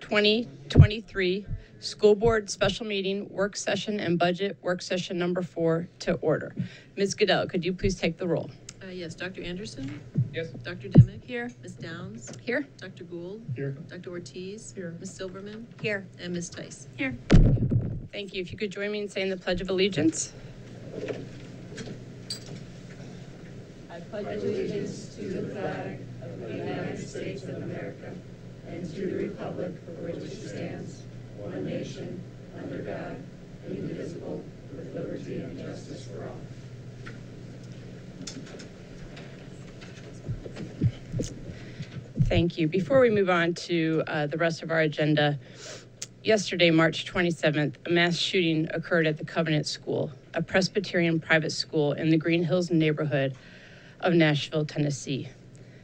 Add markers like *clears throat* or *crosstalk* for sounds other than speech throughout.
2023 School Board Special Meeting Work Session and Budget Work Session Number Four to order. Ms. Goodell, could you please take the roll? Uh, yes, Dr. Anderson? Yes. Dr. Dimick? Here. Ms. Downs? Here? Dr. Gould? Here. Dr. Ortiz? Here. Ms. Silverman? Here. And Ms. Tice? Here. Thank you. If you could join me in saying the Pledge of Allegiance. I pledge allegiance to the flag of the United States of America and to the republic for which it stands, one nation, under God, indivisible, with liberty and justice for all. Thank you. Before we move on to uh, the rest of our agenda, yesterday, March 27th, a mass shooting occurred at the Covenant School, a Presbyterian private school in the Green Hills neighborhood of Nashville, Tennessee.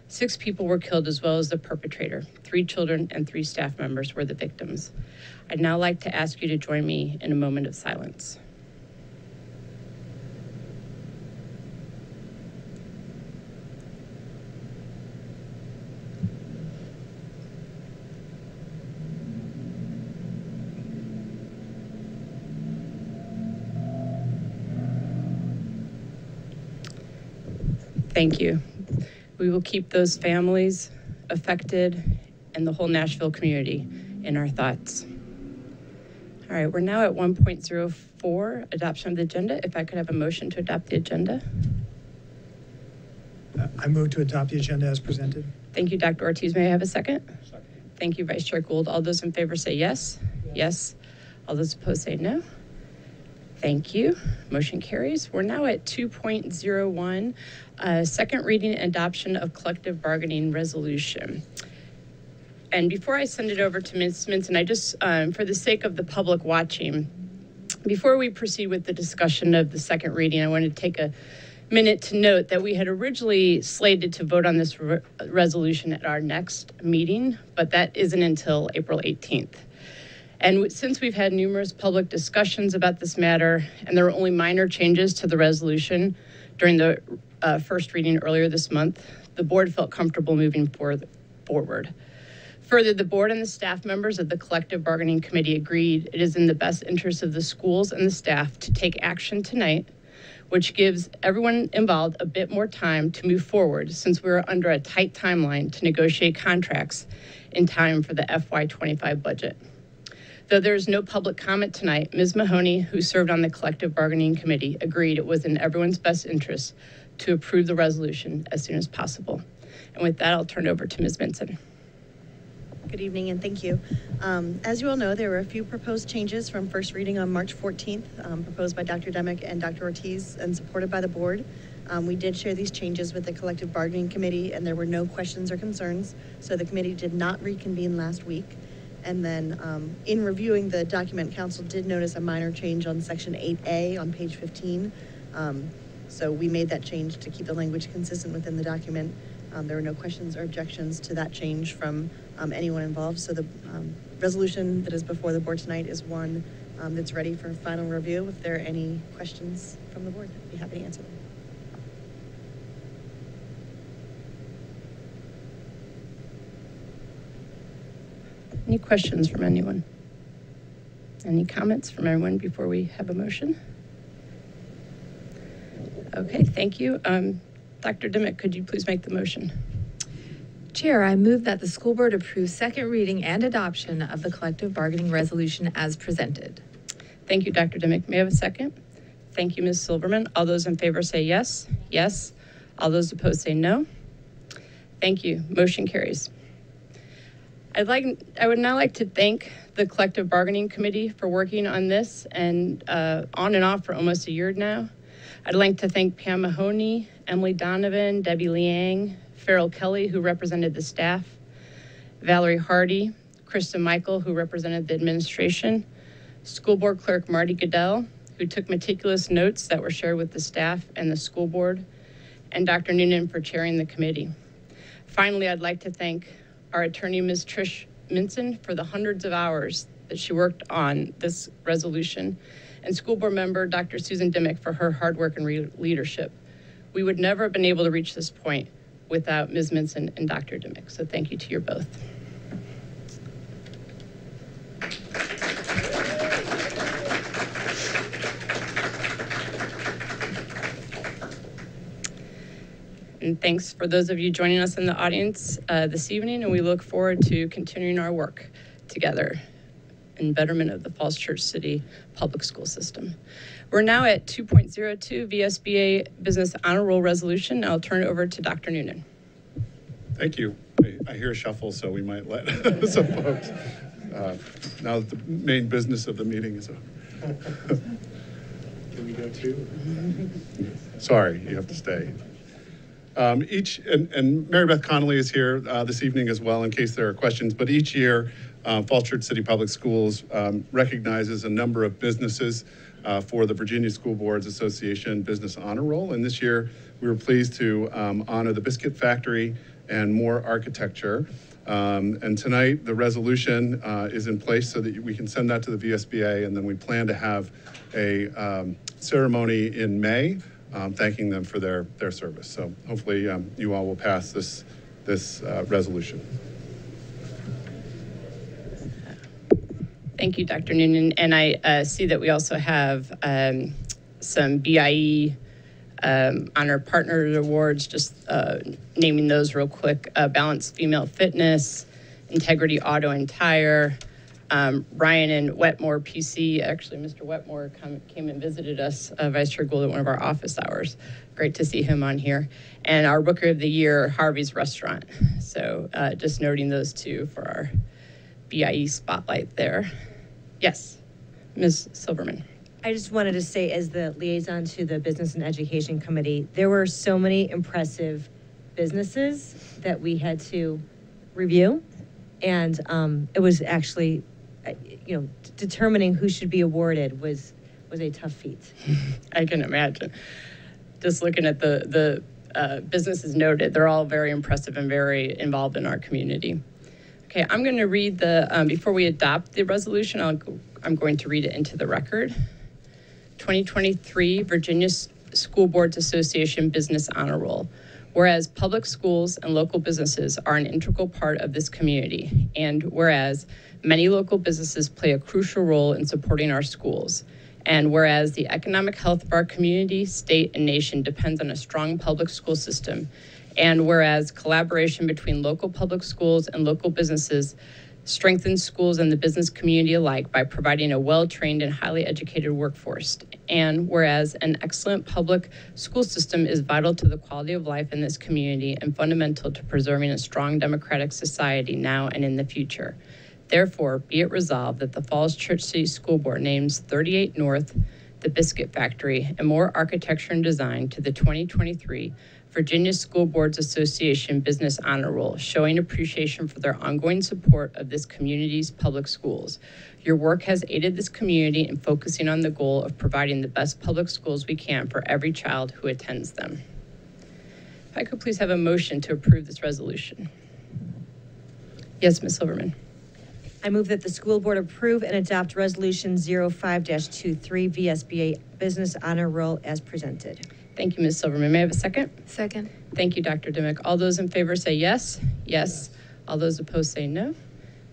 Six people were killed as well as the perpetrator. Three children and three staff members were the victims. I'd now like to ask you to join me in a moment of silence. Thank you. We will keep those families affected and the whole Nashville community in our thoughts. All right, we're now at 1.04, adoption of the agenda. If I could have a motion to adopt the agenda. Uh, I move to adopt the agenda as presented. Thank you, Dr. Ortiz. May I have a second? Thank you, Vice Chair Gould. All those in favor say yes. Yes. All those opposed say no. Thank you. Motion carries. We're now at 2.01, uh, second reading and adoption of collective bargaining resolution. And before I send it over to Ms. Minson, I just, um, for the sake of the public watching, before we proceed with the discussion of the second reading, I want to take a minute to note that we had originally slated to vote on this re- resolution at our next meeting, but that isn't until April 18th. And since we've had numerous public discussions about this matter, and there were only minor changes to the resolution during the uh, first reading earlier this month, the board felt comfortable moving for- forward. Further, the board and the staff members of the collective bargaining committee agreed it is in the best interest of the schools and the staff to take action tonight, which gives everyone involved a bit more time to move forward since we're under a tight timeline to negotiate contracts in time for the FY25 budget. Though there is no public comment tonight, Ms. Mahoney, who served on the collective bargaining committee, agreed it was in everyone's best interest to approve the resolution as soon as possible. And with that, I'll turn it over to Ms. Minson. Good evening and thank you. Um, As you all know, there were a few proposed changes from first reading on March 14th, um, proposed by Dr. Dimick and Dr. Ortiz and supported by the board. Um, We did share these changes with the collective bargaining committee and there were no questions or concerns. So the committee did not reconvene last week. And then um, in reviewing the document, council did notice a minor change on section 8A on page 15. Um, So we made that change to keep the language consistent within the document. Um, There were no questions or objections to that change from um, anyone involved. So the um, resolution that is before the board tonight is one um, that's ready for final review. If there are any questions from the board, I'd be happy to answer them. Any questions from anyone? Any comments from everyone before we have a motion? Okay, thank you. Um, Dr. Dimick, could you please make the motion? Chair, I move that the school board approve second reading and adoption of the collective bargaining resolution as presented. Thank you, Dr. Dimick. May I have a second? Thank you, Ms. Silverman. All those in favor say yes. Yes. All those opposed say no. Thank you. Motion carries. I'd like, I would now like to thank the collective bargaining committee for working on this and uh, on and off for almost a year now. I'd like to thank Pam Mahoney, Emily Donovan, Debbie Liang, Farrell Kelly, who represented the staff, Valerie Hardy, Krista Michael, who represented the administration, School Board Clerk Marty Goodell, who took meticulous notes that were shared with the staff and the school board, and Dr. Noonan for chairing the committee. Finally, I'd like to thank our attorney, Ms. Trish Minson, for the hundreds of hours that she worked on this resolution, and school board member Dr. Susan Dimick for her hard work and leadership. We would never have been able to reach this point without Ms. Minson and Dr. Dimick, so thank you to you both. And thanks for those of you joining us in the audience uh, this evening, and we look forward to continuing our work together in betterment of the Falls Church City public school system. We're now at 2.02 VSBA Business Honor Roll Resolution. I'll turn it over to Dr. Noonan. Thank you. I- I hear a shuffle, so we might let *laughs* some folks, uh, now that the main business of the meeting is over. *laughs* Can we go to? Sorry, you have to stay. Um, Each, and and Mary Beth Connolly is here uh, this evening as well, in case there are questions, but each year, uh, Falls Church City Public Schools um, recognizes a number of businesses uh, for the Virginia School Boards Association Business Honor Roll, and this year, we were pleased to um, honor the Biscuit Factory and More Architecture. Um, And tonight, the resolution uh, is in place so that we can send that to the VSBA, and then we plan to have a um, ceremony in May, um, thanking them for their, their service. So hopefully, um, you all will pass this, this uh, resolution. Thank you, Dr. Noonan. And I uh, see that we also have um, some BIE um, Honor Partner Awards, just uh, naming those real quick. Uh, Balanced Female Fitness, Integrity Auto and Tire, um, Ryan and Wetmore PC. Actually, Mr. Wetmore come, came and visited us, uh, Vice Chair Gould, at one of our office hours. Great to see him on here. And our Booker of the Year, Harvey's Restaurant. So uh, just noting those two for our BIE spotlight there. Yes, Ms. Silverman. I just wanted to say, as the liaison to the Business and Education Committee, there were so many impressive businesses that we had to review. And um, it was actually, you know, determining who should be awarded was, was a tough feat. *laughs* I can imagine. Just looking at the the uh, businesses noted, they're all very impressive and very involved in our community. Okay, I'm going to read the um, before we adopt the resolution. I'll I'm going to read it into the record. 2023 Virginia School Boards Association Business Honor Roll. Whereas public schools and local businesses are an integral part of this community, and whereas many local businesses play a crucial role in supporting our schools, and whereas the economic health of our community, state, and nation depends on a strong public school system, and whereas collaboration between local public schools and local businesses strengthens schools and the business community alike by providing a well trained and highly educated workforce. And whereas an excellent public school system is vital to the quality of life in this community and fundamental to preserving a strong democratic society now and in the future. Therefore, be it resolved that the Falls Church City School Board names 38 North, the Biscuit Factory, and more architecture and design to the 2023 Virginia School Boards Association Business Honor Roll, showing appreciation for their ongoing support of this community's public schools. Your work has aided this community in focusing on the goal of providing the best public schools we can for every child who attends them. If I could please have a motion to approve this resolution. Yes, Ms. Silverman. I move that the school board approve and adopt Resolution 05-23 VSBA Business Honor Roll as presented. Thank you, Ms. Silverman. May I have a second? Second. Thank you, Dr. Dimick. All those in favor say yes. Yes. All those opposed say no.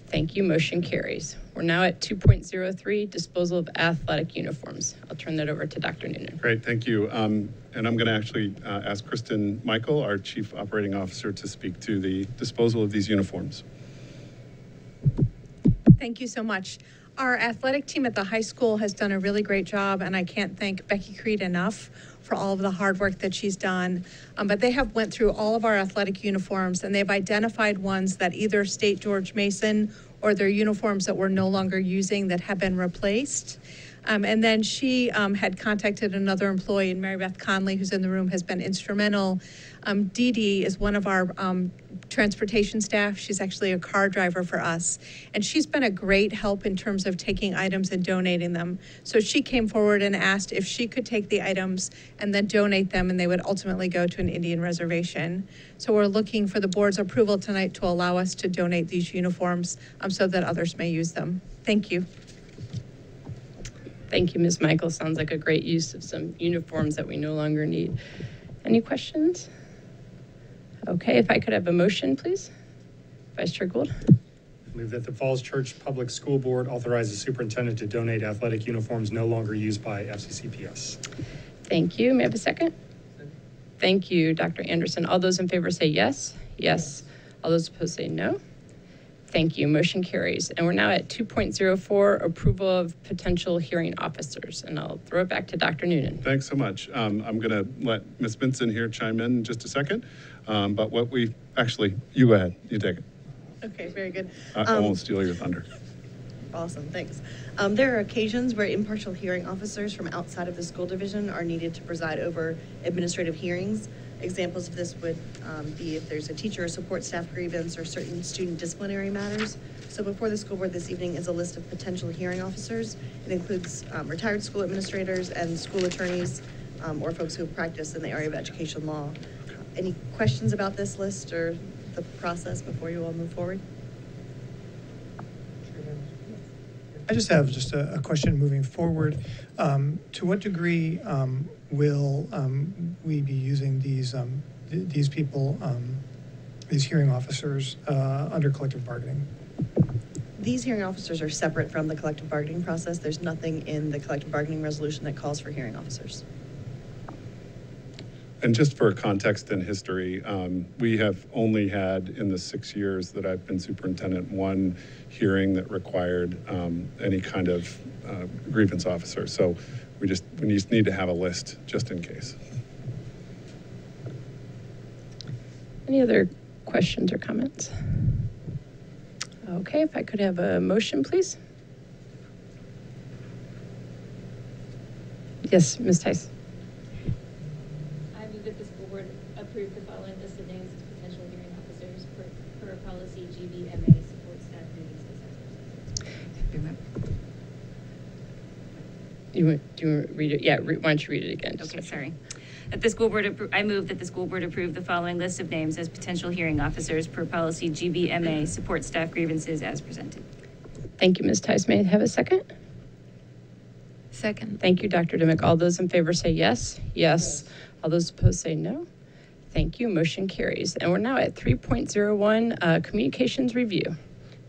Thank you. Motion carries. We're now at 2.03, disposal of athletic uniforms. I'll turn that over to Dr. Noonan. Great, thank you. Um, And I'm going to actually uh, ask Kristen Michael, our Chief Operating Officer, to speak to the disposal of these uniforms. Thank you so much. Our athletic team at the high school has done a really great job, and I can't thank Becky Creed enough for all of the hard work that she's done. Um, but they have went through all of our athletic uniforms, and they've identified ones that either state George Mason or their uniforms that we're no longer using that have been replaced. Um, and then she um, had contacted another employee, and Mary Beth Connolly, who's in the room, has been instrumental. Um, Dee Dee is one of our um, transportation staff. She's actually a car driver for us. And she's been a great help in terms of taking items and donating them. So she came forward and asked if she could take the items and then donate them, and they would ultimately go to an Indian reservation. So we're looking for the board's approval tonight to allow us to donate these uniforms um, so that others may use them. Thank you. Thank you, Ms. Michael. Sounds like a great use of some uniforms that we no longer need. Any questions? Okay, if I could have a motion, please. Vice Chair Gould. Move that the Falls Church Public School Board authorize the superintendent to donate athletic uniforms no longer used by FCCPS. Thank you. May I have a second? Thank you, Dr. Anderson. All those in favor say yes. Yes. All those opposed say no. Thank you. Motion carries. And we're now at 2.04, approval of potential hearing officers. And I'll throw it back to Dr. Noonan. Thanks so much. Um, I'm going to let Ms. Minson here chime in in just a second. Um, But what we, actually, you go ahead, you take it. Okay, very good. I I Um, won't steal your thunder. Awesome, thanks. Um, there are occasions where impartial hearing officers from outside of the school division are needed to preside over administrative hearings. Examples of this would um, be if there's a teacher or support staff grievance or certain student disciplinary matters. So before the school board this evening is a list of potential hearing officers. It includes um, retired school administrators and school attorneys um, or folks who practice in the area of education law. Any questions about this list or the process before you all move forward? I just have just a, a question moving forward. Um, to what degree um, will um, we be using these um, th- these people, um, these hearing officers, uh, under collective bargaining? These hearing officers are separate from the collective bargaining process. There's nothing in the collective bargaining resolution that calls for hearing officers. And just for context and history, um, we have only had, in the six years that I've been superintendent, one hearing that required um, any kind of uh, grievance officer. So we just, we just need to have a list, just in case. Any other questions or comments? Okay, if I could have a motion, please. Yes, Ms. Tice. I move that the school board approve the following list of names as potential hearing officers per, per policy GBMA support staff grievances as presented. You want, do you want to read it? Yeah, re- why don't you read it again? just Okay, make sure. sorry. That the school board, appro- I move that the school board approve the following list of names as potential hearing officers per policy GBMA support staff grievances as presented. Thank you, Ms. Tice. May I have a second? Second. Thank you, Dr. Dimick. All those in favor say yes. Yes. All those opposed say no. Thank you. Motion carries. And we're now at 3.01, uh, communications review.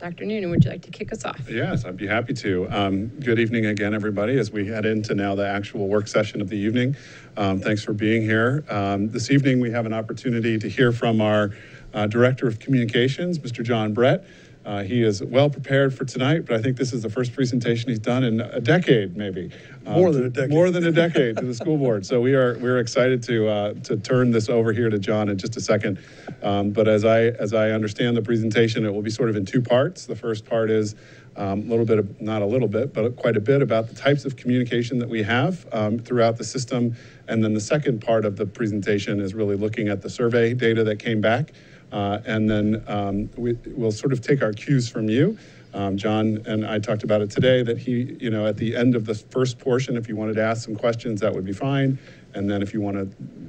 Dr. Noonan, would you like to kick us off? Yes, I'd be happy to. Um, Good evening again, everybody, as we head into now the actual work session of the evening. Um, Thanks for being here. Um, This evening, we have an opportunity to hear from our uh, Director of Communications, Mr. John Brett. Uh, He is well prepared for tonight, but I think this is the first presentation he's done in a decade, maybe. Um, More than a decade. More than a decade *laughs* to the school board. So we are, we're excited to, uh, to turn this over here to John in just a second. Um, But as I, as I understand the presentation, it will be sort of in two parts. The first part is um, a little bit, of not a little bit, but quite a bit about the types of communication that we have um, throughout the system. And then the second part of the presentation is really looking at the survey data that came back. Uh, And then um, we, we'll sort of take our cues from you. Um, John and I talked about it today, that he, you know, at the end of the first portion, if you wanted to ask some questions, that would be fine. And then if you want to,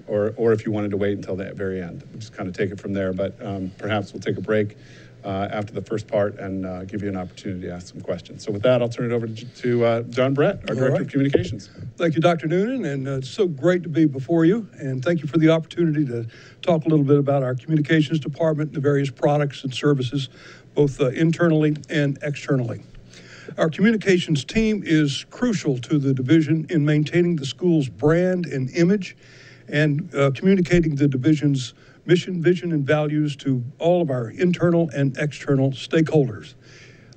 or, or if you wanted to wait until the very end, we'll just kind of take it from there. But um, perhaps we'll take a break uh, after the first part and uh, give you an opportunity to ask some questions. So with that, I'll turn it over to, to uh, John Brett, our All Director of. Communications. Thank you, Dr. Noonan, and uh, it's so great to be before you. And thank you for the opportunity to talk a little bit about our communications department, the various products and services, both uh, internally and externally. Our communications team is crucial to the division in maintaining the school's brand and image and uh, communicating the division's mission, vision, and values to all of our internal and external stakeholders.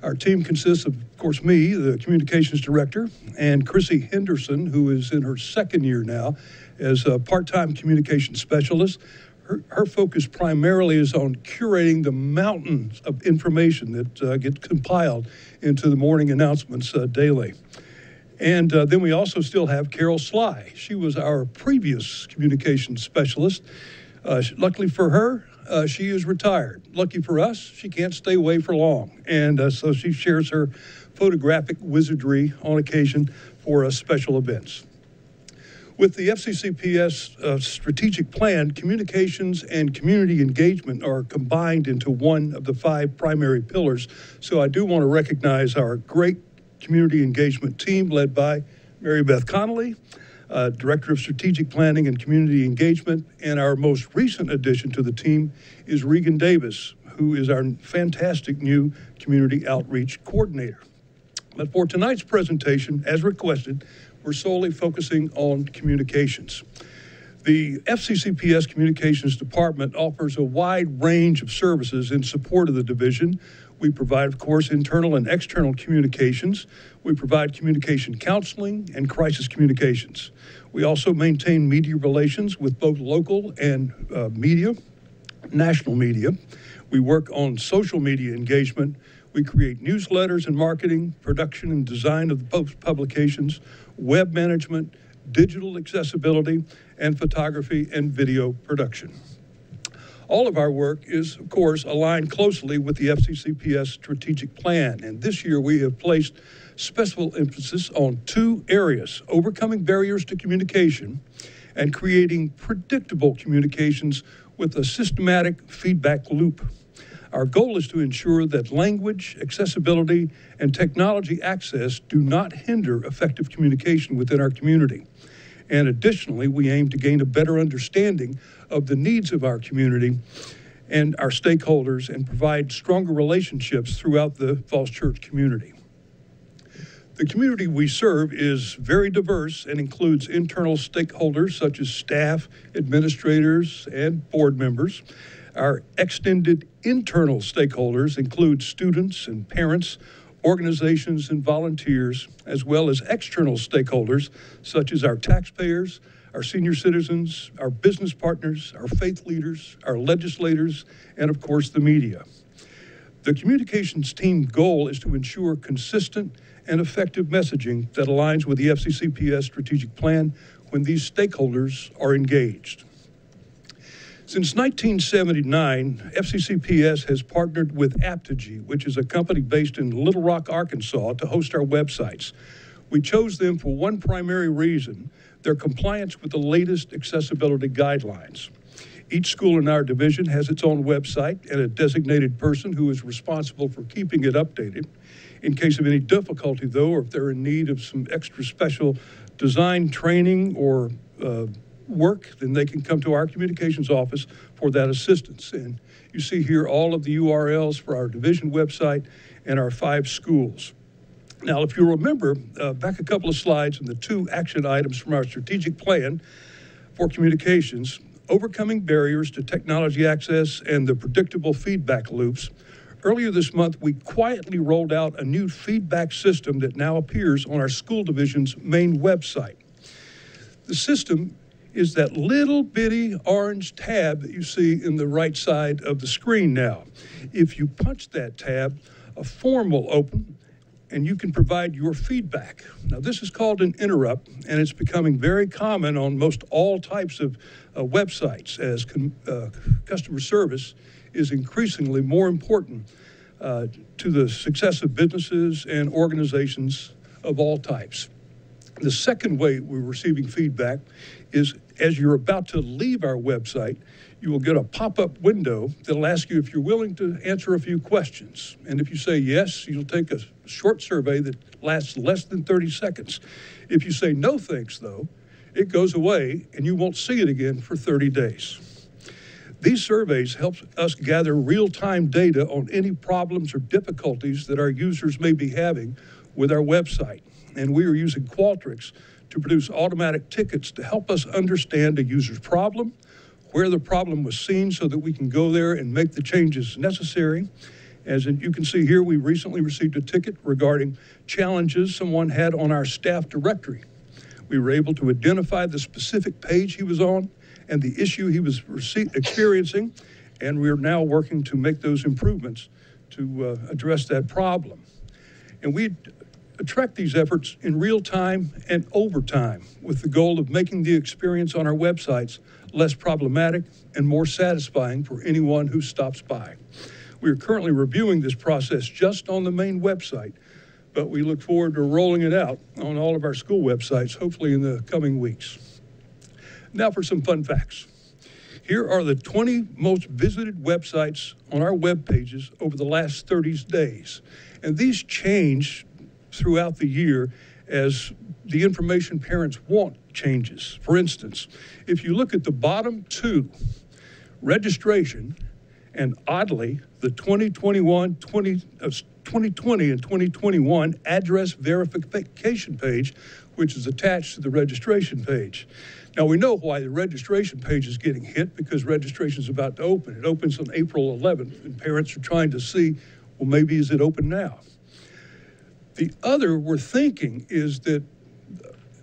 Our team consists of, of course, me, the communications director, and Chrissy Henderson, who is in her second year now as a part-time communications specialist. Her, her focus primarily is on curating the mountains of information that uh, get compiled into the morning announcements uh, daily. And uh, then we also still have Carol Sly. She was our previous communications specialist. Uh, luckily for her, uh, she is retired. Lucky for us, she can't stay away for long. And uh, so she shares her photographic wizardry on occasion for uh, special events. With the FCCPS uh, strategic plan, communications and community engagement are combined into one of the five primary pillars. So I do want to recognize our great community engagement team led by Mary Beth Connolly, uh, Director of Strategic Planning and Community Engagement. And our most recent addition to the team is Regan Davis, who is our fantastic new Community Outreach Coordinator. But for tonight's presentation, as requested, we're solely focusing on communications. The FCCPS Communications Department offers a wide range of services in support of the division. We provide, of course, internal and external communications. We provide communication counseling and crisis communications. We also maintain media relations with both local and uh, media, national media. We work on social media engagement. We create newsletters and marketing, production and design of the publications, web management, digital accessibility, and photography and video production. All of our work is, of course, aligned closely with the FCCPS strategic plan, and this year we have placed special emphasis on two areas overcoming barriers to communication and creating predictable communications with a systematic feedback loop. Our goal is to ensure that language, accessibility, and technology access do not hinder effective communication within our community. And additionally, we aim to gain a better understanding of the needs of our community and our stakeholders and provide stronger relationships throughout the Falls Church community. The community we serve is very diverse and includes internal stakeholders such as staff, administrators, and board members. Our extended internal stakeholders include students and parents, organizations and volunteers, as well as external stakeholders such as our taxpayers, our senior citizens, our business partners, our faith leaders, our legislators, and of course the media. The communications team goal is to ensure consistent and effective messaging that aligns with the FCCPS strategic plan when these stakeholders are engaged. Since 1979, FCCPS has partnered with Apptegy, which is a company based in Little Rock, Arkansas, to host our websites. We chose them for one primary reason their compliance with the latest accessibility guidelines. Each school in our division has its own website and a designated person who is responsible for keeping it updated. In case of any difficulty, though, or if they're in need of some extra special design training or uh, work, then they can come to our communications office for that assistance. And you see here all of the URLs for our division website and our five schools. Now, if you remember, uh, back a couple of slides and the two action items from our strategic plan for communications, overcoming barriers to technology access and the predictable feedback loops. Earlier this month, we quietly rolled out a new feedback system that now appears on our school division's main website. The system is that little bitty orange tab that you see in the right side of the screen now. If you punch that tab, a form will open and you can provide your feedback. Now, this is called an interrupt, and it's becoming very common on most all types of uh, websites as uh, customer service is increasingly more important uh, to the success of businesses and organizations of all types. The second way we're receiving feedback is as you're about to leave our website, you will get a pop up window that'll ask you if you're willing to answer a few questions. And if you say yes, you'll take a short survey that lasts less than 30 seconds. If you say no thanks, though, it goes away and you won't see it again for 30 days. These surveys help us gather real time data on any problems or difficulties that our users may be having with our website. And we are using Qualtrics to produce automatic tickets to help us understand a user's problem, where the problem was seen so that we can go there and make the changes necessary. As you can see here, we recently received a ticket regarding challenges someone had on our staff directory. We were able to identify the specific page he was on and the issue he was experiencing, and we are now working to make those improvements to uh, address that problem. And we track these efforts in real time and over time with the goal of making the experience on our websites less problematic and more satisfying for anyone who stops by. We are currently reviewing this process just on the main website, but we look forward to rolling it out on all of our school websites, hopefully in the coming weeks. Now for some fun facts. Here are the 20 most visited websites on our web pages over the last 30 days. And these change throughout the year as the information parents want changes. For instance, if you look at the bottom two, registration, and oddly, the 2021 20, uh, 2020 and 2021 address verification page, which is attached to the registration page. Now, we know why the registration page is getting hit because registration is about to open. It opens on April 11th, and parents are trying to see, well, maybe is it open now? The other we're thinking is that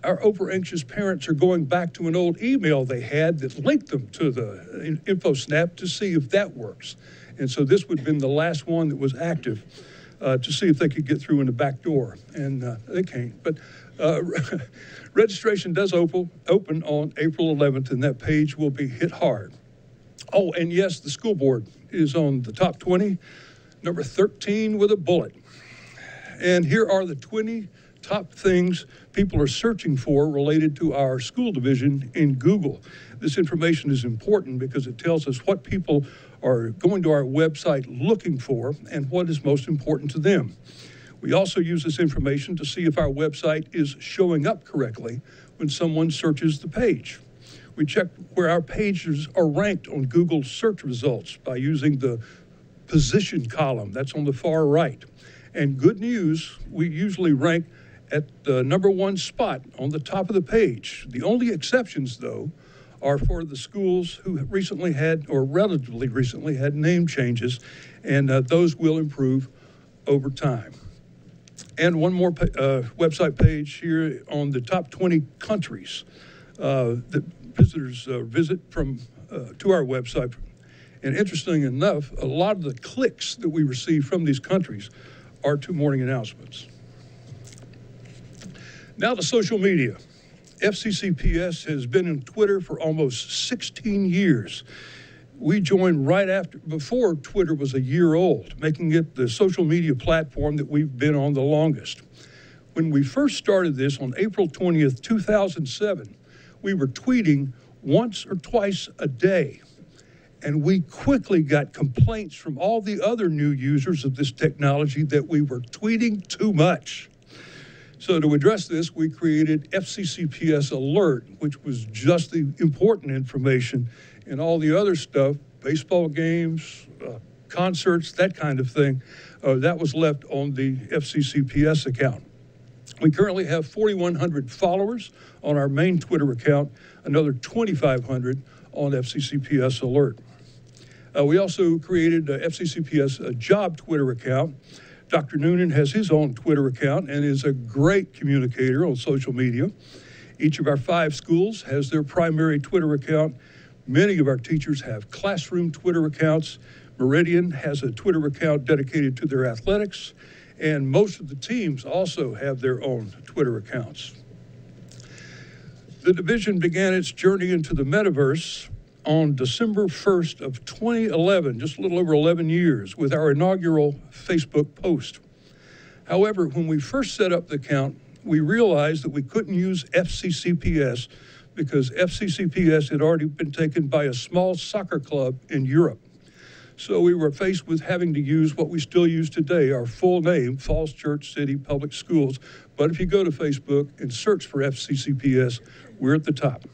our over anxious parents are going back to an old email they had that linked them to the InfoSnap to see if that works. And so this would have been the last one that was active uh, to see if they could get through in the back door. And uh, they can't. But uh, *laughs* registration does open, open on April 11th, and that page will be hit hard. Oh, and yes, the school board is on the top 20, number 13 with a bullet. And here are the 20 top things people are searching for related to our school division in Google. This information is important because it tells us what people are going to our website looking for and what is most important to them. We also use this information to see if our website is showing up correctly when someone searches the page. We check where our pages are ranked on Google search results by using the position column that's on the far right. And good news, we usually rank at the number one spot on the top of the page. The only exceptions, though, are for the schools who recently had, or relatively recently, had name changes, and uh, those will improve over time. And one more uh, website page here on the top 20 countries uh, that visitors uh, visit from uh, to our website. And interesting enough, a lot of the clicks that we receive from these countries are two morning announcements. Now to social media. FCCPS has been in Twitter for almost 16 years. We joined right after, before Twitter was a year old, making it the social media platform that we've been on the longest. When we first started this on April 20th, 2007, we were tweeting once or twice a day. And we quickly got complaints from all the other new users of this technology that we were tweeting too much. So to address this, we created FCCPS Alert, which was just the important information, and all the other stuff, baseball games, uh, concerts, that kind of thing, uh, that was left on the FCCPS account. We currently have 4,100 followers on our main Twitter account, another 2,500 on FCCPS Alert. Uh, we also created FCCPS a job Twitter account. Dr. Noonan has his own Twitter account and is a great communicator on social media. Each of our five schools has their primary Twitter account. Many of our teachers have classroom Twitter accounts. Meridian has a Twitter account dedicated to their athletics, and most of the teams also have their own Twitter accounts. The division began its journey into the metaverse on mm. December 1st of 2011, just a little over 11 years, with our inaugural Facebook post. However, when we first set up the account, we realized that we couldn't use FCCPS because FCCPS had already been taken by a small soccer club in Europe. So we were faced with having to use what we still use today, our full name, Falls Church City Public Schools. But if you go to Facebook and search for FCCPS, we're at the top.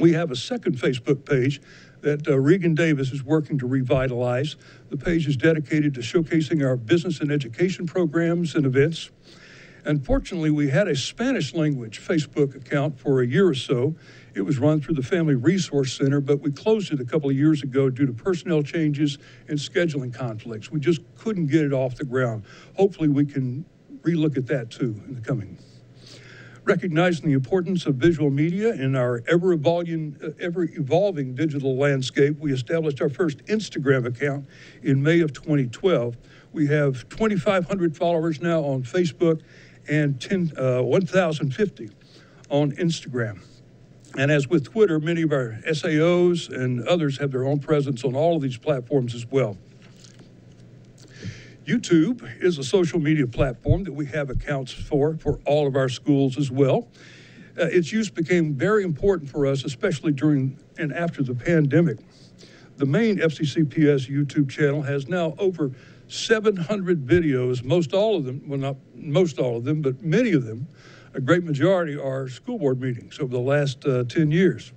We have a second Facebook page that uh, Regan Davis is working to revitalize. The page is dedicated to showcasing our business and education programs and events. Unfortunately, we had a Spanish language Facebook account for a year or so. It was run through the Family Resource Center, but we closed it a couple of years ago due to personnel changes and scheduling conflicts. We just couldn't get it off the ground. Hopefully, we can relook at that too in the coming recognizing the importance of visual media in our ever evolving, uh, ever evolving digital landscape, we established our first Instagram account in May of 2012. We have 2,500 followers now on Facebook and 10, uh, 1,050 on Instagram. And as with Twitter, many of our SAOs and others have their own presence on all of these platforms as well. YouTube is a social media platform that we have accounts for for all of our schools as well. Uh, its use became very important for us, especially during and after the pandemic. The main FCCPS YouTube channel has now over 700 videos, most all of them, well, not most all of them, but many of them, a great majority are school board meetings over the last uh, 10 years.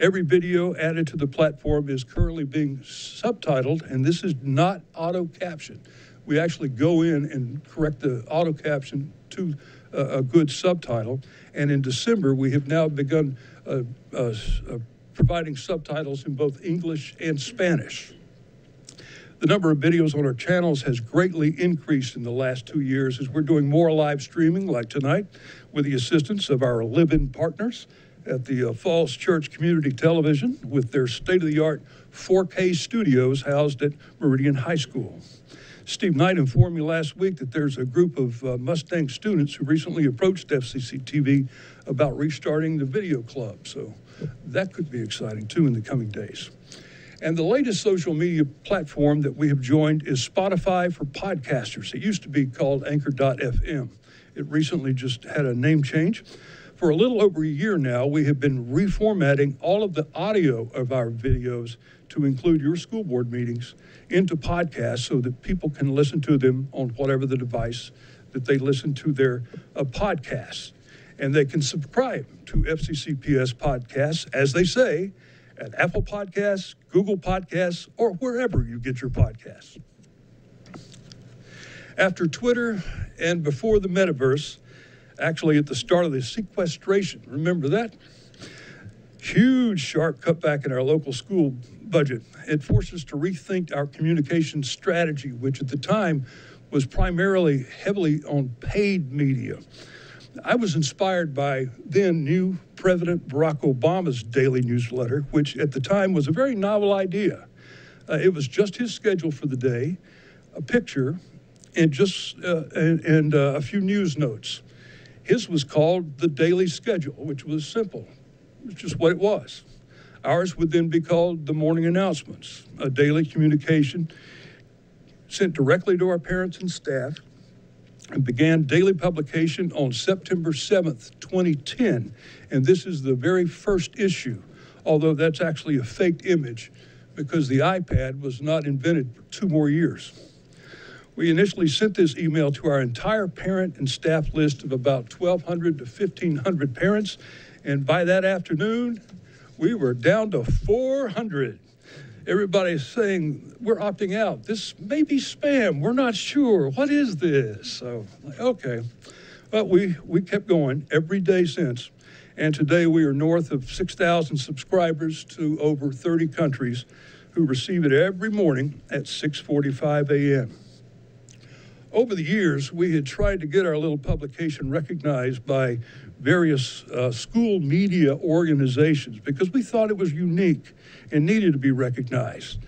Every video added to the platform is currently being subtitled, and this is not auto captioned we actually go in and correct the auto caption to a, a good subtitle. And in December, we have now begun uh, uh, uh, providing subtitles in both English and Spanish. The number of videos on our channels has greatly increased in the last two years as we're doing more live streaming like tonight with the assistance of our live-in partners at the uh, Falls Church Community Television with their state-of-the-art 4K studios housed at Meridian High School. Steve Knight informed me last week that there's a group of uh, Mustang students who recently approached FCC TV about restarting the video club. So that could be exciting too in the coming days. And the latest social media platform that we have joined is Spotify for podcasters. It used to be called Anchor.fm. It recently just had a name change. For a little over a year now, we have been reformatting all of the audio of our videos to include your school board meetings into podcasts so that people can listen to them on whatever the device that they listen to their uh, podcasts. And they can subscribe to FCCPS podcasts, as they say, at Apple Podcasts, Google Podcasts, or wherever you get your podcasts. After Twitter and before the metaverse, actually at the start of the sequestration, remember that? Huge sharp cutback in our local school budget. It forced us to rethink our communication strategy, which at the time was primarily heavily on paid media. I was inspired by then new President Barack Obama's daily newsletter, which at the time was a very novel idea. Uh, it was just his schedule for the day, a picture, and just uh, and, and uh, a few news notes. His was called the Daily Schedule, which was simple. It's just what it was. Ours would then be called the Morning Announcements, a daily communication sent directly to our parents and staff and began daily publication on September 7th, 2010. And this is the very first issue, although that's actually a faked image because the iPad was not invented for two more years. We initially sent this email to our entire parent and staff list of about 1,200 to 1,500 parents. And by that afternoon, we were down to 400 everybody's saying we're opting out. This may be spam. We're not sure. What is this? So, okay. But we, we kept going every day since. And today we are north of 6,000 subscribers to over 30 countries who receive it every morning at 6:45 a.m. Over the years, we had tried to get our little publication recognized by various uh, school media organizations because we thought it was unique and needed to be recognized.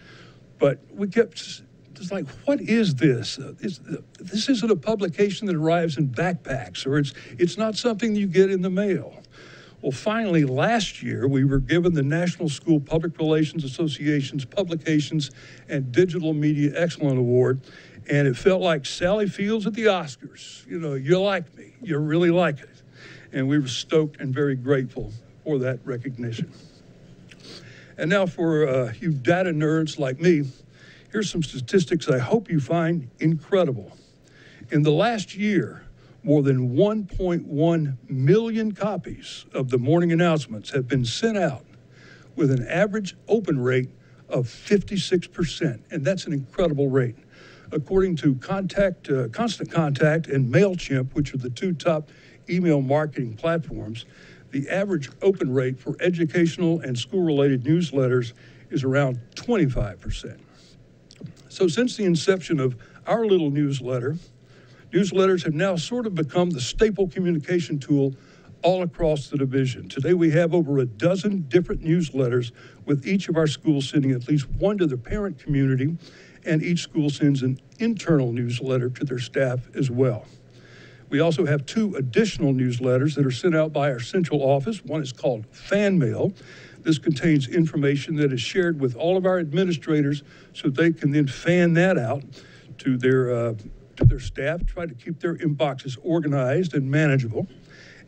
But we kept just like, what is this? This isn't a publication that arrives in backpacks, or it's it's not something you get in the mail. Well, finally, last year, we were given the National School Public Relations Association's Publications and Digital Media Excellent Award, and it felt like Sally Fields at the Oscars. You know, you like me, you really like it. And we were stoked and very grateful for that recognition. And now, for uh, you data nerds like me, here's some statistics I hope you find incredible. In the last year, more than 1.1 million copies of the morning announcements have been sent out with an average open rate of 56%. And that's an incredible rate. According to Contact, uh, Constant Contact and MailChimp, which are the two top email marketing platforms, the average open rate for educational and school related newsletters is around 25%. So, since the inception of our little newsletter, newsletters have now sort of become the staple communication tool all across the division. Today, we have over a dozen different newsletters, with each of our schools sending at least one to the parent community, and each school sends an internal newsletter to their staff as well. We also have two additional newsletters that are sent out by our central office. One is called Fan Mail. This contains information that is shared with all of our administrators so they can then fan that out to their, uh, to their staff, try to keep their inboxes organized and manageable.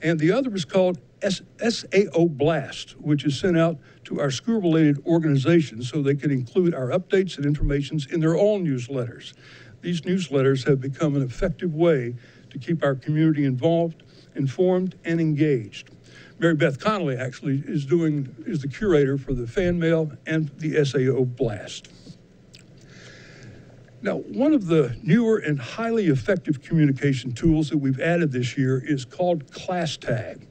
And the other is called SAO Blast, which is sent out to our school related organizations so they can include our updates and informations in their own newsletters. These newsletters have become an effective way to keep our community involved, informed, and engaged. Mary Beth Connolly actually is doing is the curator for the fan mail and the SAO Blast. Now, one of the newer and highly effective communication tools that we've added this year is called ClassTag.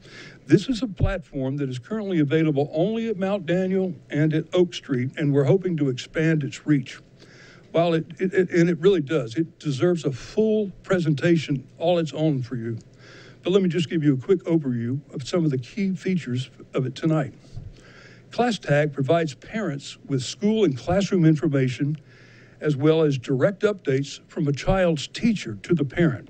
This is a platform that is currently available only at Mount Daniel and at Oak Street, and we're hoping to expand its reach. While it, it, it and it really does, it deserves a full presentation all its own for you. But let me just give you a quick overview of some of the key features of it tonight. ClassTag provides parents with school and classroom information as well as direct updates from a child's teacher to the parent.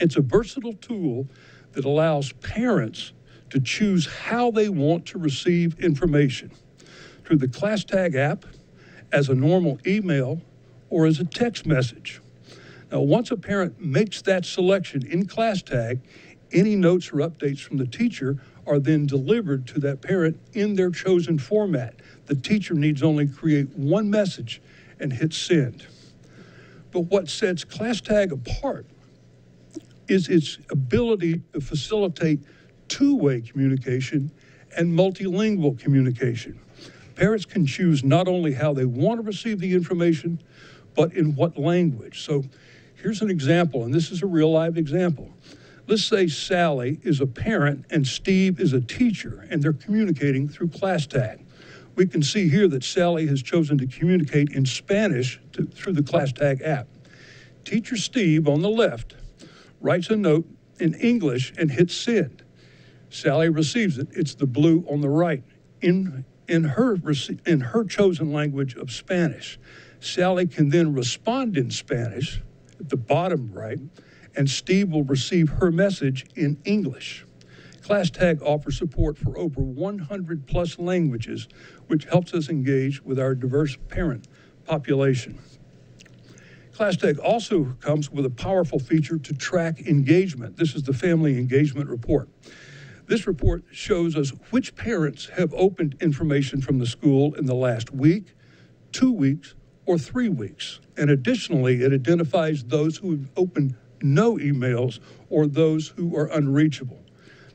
It's a versatile tool that allows parents to choose how they want to receive information through the ClassTag app, as a normal email, or as a text message. Now, once a parent makes that selection in ClassTag, any notes or updates from the teacher are then delivered to that parent in their chosen format. The teacher needs only create one message and hit send. But what sets ClassTag apart is its ability to facilitate two way communication and multilingual communication. Parents can choose not only how they want to receive the information, but in what language. So here's an example, and this is a real live example. Let's say Sally is a parent and Steve is a teacher, and they're communicating through ClassTag. We can see here that Sally has chosen to communicate in Spanish to, through the ClassTag app. Teacher Steve on the left writes a note in English and hits send. Sally receives it. It's the blue on the right in, in, her, in her chosen language of Spanish. Sally can then respond in Spanish at the bottom right, and Steve will receive her message in English. ClassTag offers support for over 100 plus languages, which helps us engage with our diverse parent population. ClassTag also comes with a powerful feature to track engagement. This is the Family Engagement Report. This report shows us which parents have opened information from the school in the last week, two weeks, or three weeks. And additionally, it identifies those who have opened no emails or those who are unreachable.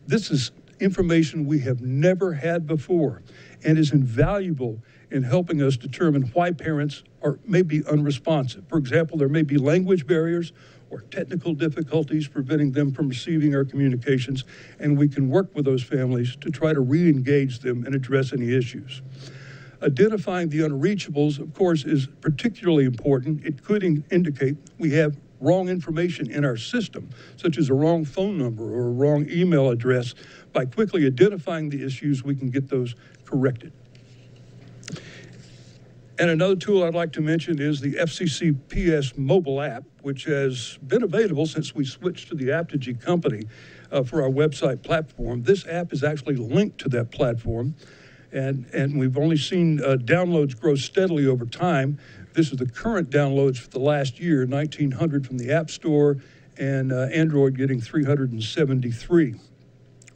This is information we have never had before and is invaluable in helping us determine why parents are maybe unresponsive. For example, there may be language barriers or technical difficulties preventing them from receiving our communications, and we can work with those families to try to re engage them and address any issues. Identifying the unreachables, of course, is particularly important. It could in- indicate we have wrong information in our system, such as a wrong phone number or a wrong email address. By quickly identifying the issues, we can get those corrected. And another tool I'd like to mention is the FCC PS mobile app, which has been available since we switched to the Apptegy company uh, for our website platform. This app is actually linked to that platform, and, and we've only seen uh, downloads grow steadily over time. This is the current downloads for the last year 1,900 from the App Store, and uh, Android getting 373.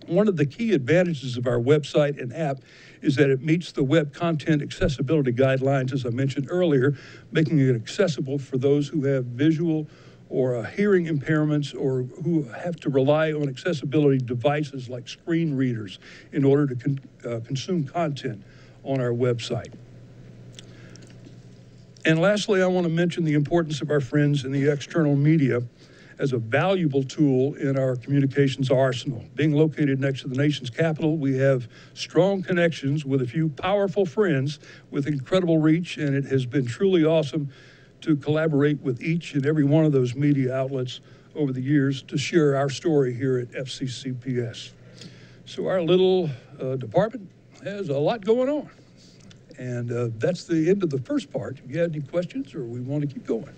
One of the key advantages of our website and app is that it meets the web content accessibility guidelines, as I mentioned earlier, making it accessible for those who have visual or uh, hearing impairments or who have to rely on accessibility devices like screen readers in order to con- uh, consume content on our website. And lastly, I want to mention the importance of our friends in the external media as a valuable tool in our communications arsenal. Being located next to the nation's capital, we have strong connections with a few powerful friends with incredible reach, and it has been truly awesome to collaborate with each and every one of those media outlets over the years to share our story here at FCCPS. So, our little uh, department has a lot going on. And uh, that's the end of the first part. If you have any questions or we want to keep going?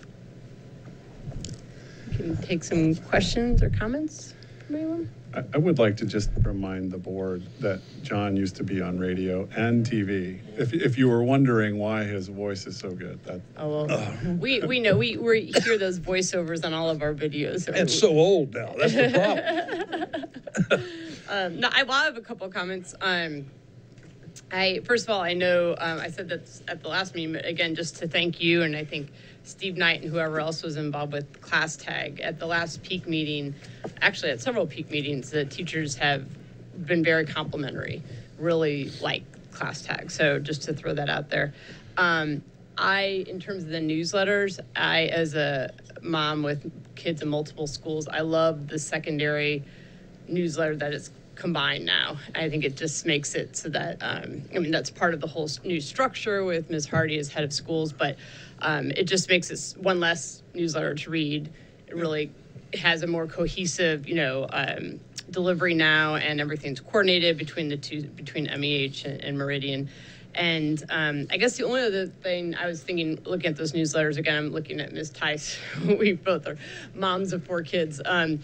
Can take some questions or comments from anyone? I, I would like to just remind the board that John used to be on radio and TV. If, if you were wondering why his voice is so good, that, Oh, well, we, we know, we, we hear those voiceovers on all of our videos. It's so old now. That's the problem. *laughs* Um, no, I, well, I have a couple of comments. Um, I, first of all, I know, um, I said that at the last meeting, but again, just to thank you and I think Steve Knight and whoever else was involved with Class Tag at the last peak meeting, actually at several peak meetings, the teachers have been very complimentary, really like Class Tag. So just to throw that out there. Um, I, in terms of the newsletters, I, as a mom with kids in multiple schools, I love the secondary newsletter that is combined now. I think it just makes it so that, um, I mean, that's part of the whole new structure with Ms. Hardy as head of schools, but um, it just makes it one less newsletter to read. It really has a more cohesive, you know, um, delivery now, and everything's coordinated between the two, between MEH and, and Meridian. And um, I guess the only other thing I was thinking, looking at those newsletters again, I'm looking at Ms. Tice. *laughs* we both are moms of four kids. Um,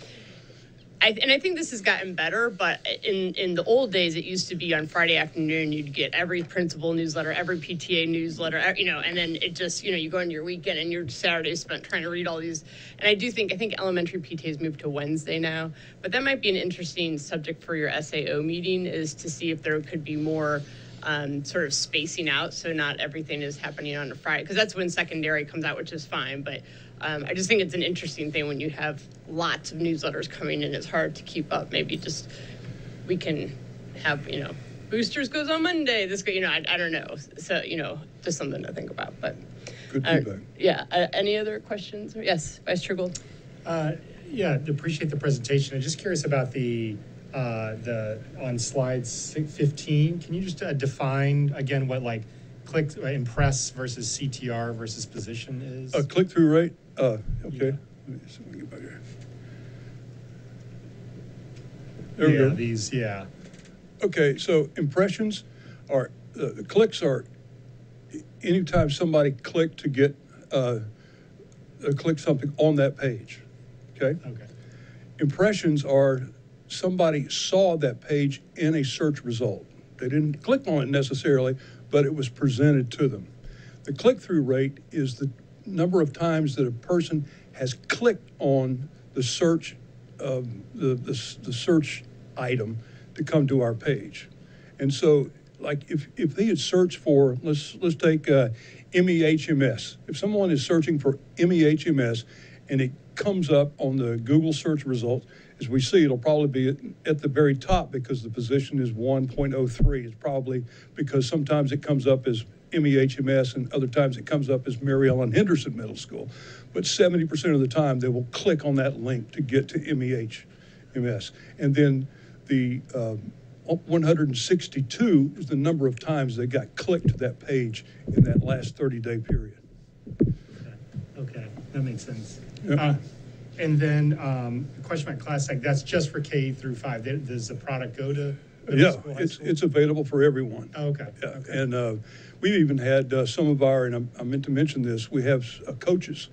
I, and I think this has gotten better, but in, in the old days, it used to be on Friday afternoon, you'd get every principal newsletter, every PTA newsletter, you know, and then it just, you know, you go into your weekend and your Saturday is spent trying to read all these. And I do think, I think elementary PTAs moved to Wednesday now, but that might be an interesting subject for your SAO meeting is to see if there could be more um, sort of spacing out so not everything is happening on a Friday, because that's when secondary comes out, which is fine, but um, I just think it's an interesting thing when you have lots of newsletters coming in. It's hard to keep up. Maybe just we can have you know boosters goes on Monday. This go you know I, I don't know. So you know just something to think about. But Good uh, feedback. yeah. Uh, any other questions? Yes, Vice Chair Gould. Uh, Yeah, appreciate the presentation. I'm just curious about the, uh, the, on slide 15, can you just uh, define again what like click, uh, impress versus CTR versus position is? Uh, click-through rate, uh, okay. Let me we can get back here. There we Yeah, go. These, yeah. Okay, so impressions are, uh, the clicks are anytime somebody clicked to get, uh, uh, click something on that page, okay? Okay. Impressions are somebody saw that page in a search result. They didn't click on it necessarily, but it was presented to them. The click-through rate is the number of times that a person has clicked on the search, um, the, the, the search item to come to our page. And so, like, if, if they had searched for, let's, let's take uh, MEHMS. If someone is searching for MEHMS and it comes up on the Google search results, as we see, it'll probably be at, at the very top because the position is 1.03. It's probably because sometimes it comes up as MEHMS and other times it comes up as Mary Ellen Henderson Middle School. But 70% of the time, they will click on that link to get to MEHMS. And then the um, 162 is the number of times they got clicked to that page in that last 30-day period. Okay, that makes sense. Yep. Uh, And then, um, a question about ClassTag, that's just for K through five. Does the product go to Yeah, school, high it's, school? it's available for everyone. Oh, Okay, Yeah, okay. And uh, we've even had uh, some of our, and I'm- I meant to mention this, we have uh, coaches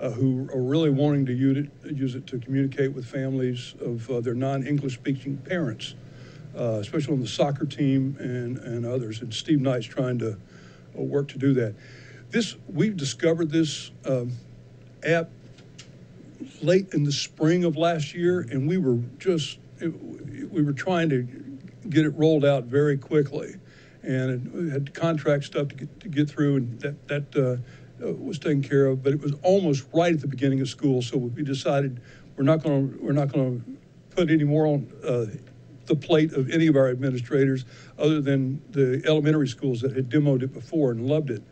uh, who are really wanting to use it, use it to communicate with families of uh, their non-English speaking parents, uh, especially on the soccer team and, and others. And Steve Knight's trying to uh, work to do that. This, we've discovered this um, app late in the spring of last year, and we were just, we were trying to get it rolled out very quickly. And it- had contract stuff to get, to get through, and that, that uh, uh, was taken care of, but it was almost right at the beginning of school, so we decided we're not gonna, we're not gonna put any more on uh, the plate of any of our administrators, other than the elementary schools that had demoed it before and loved it.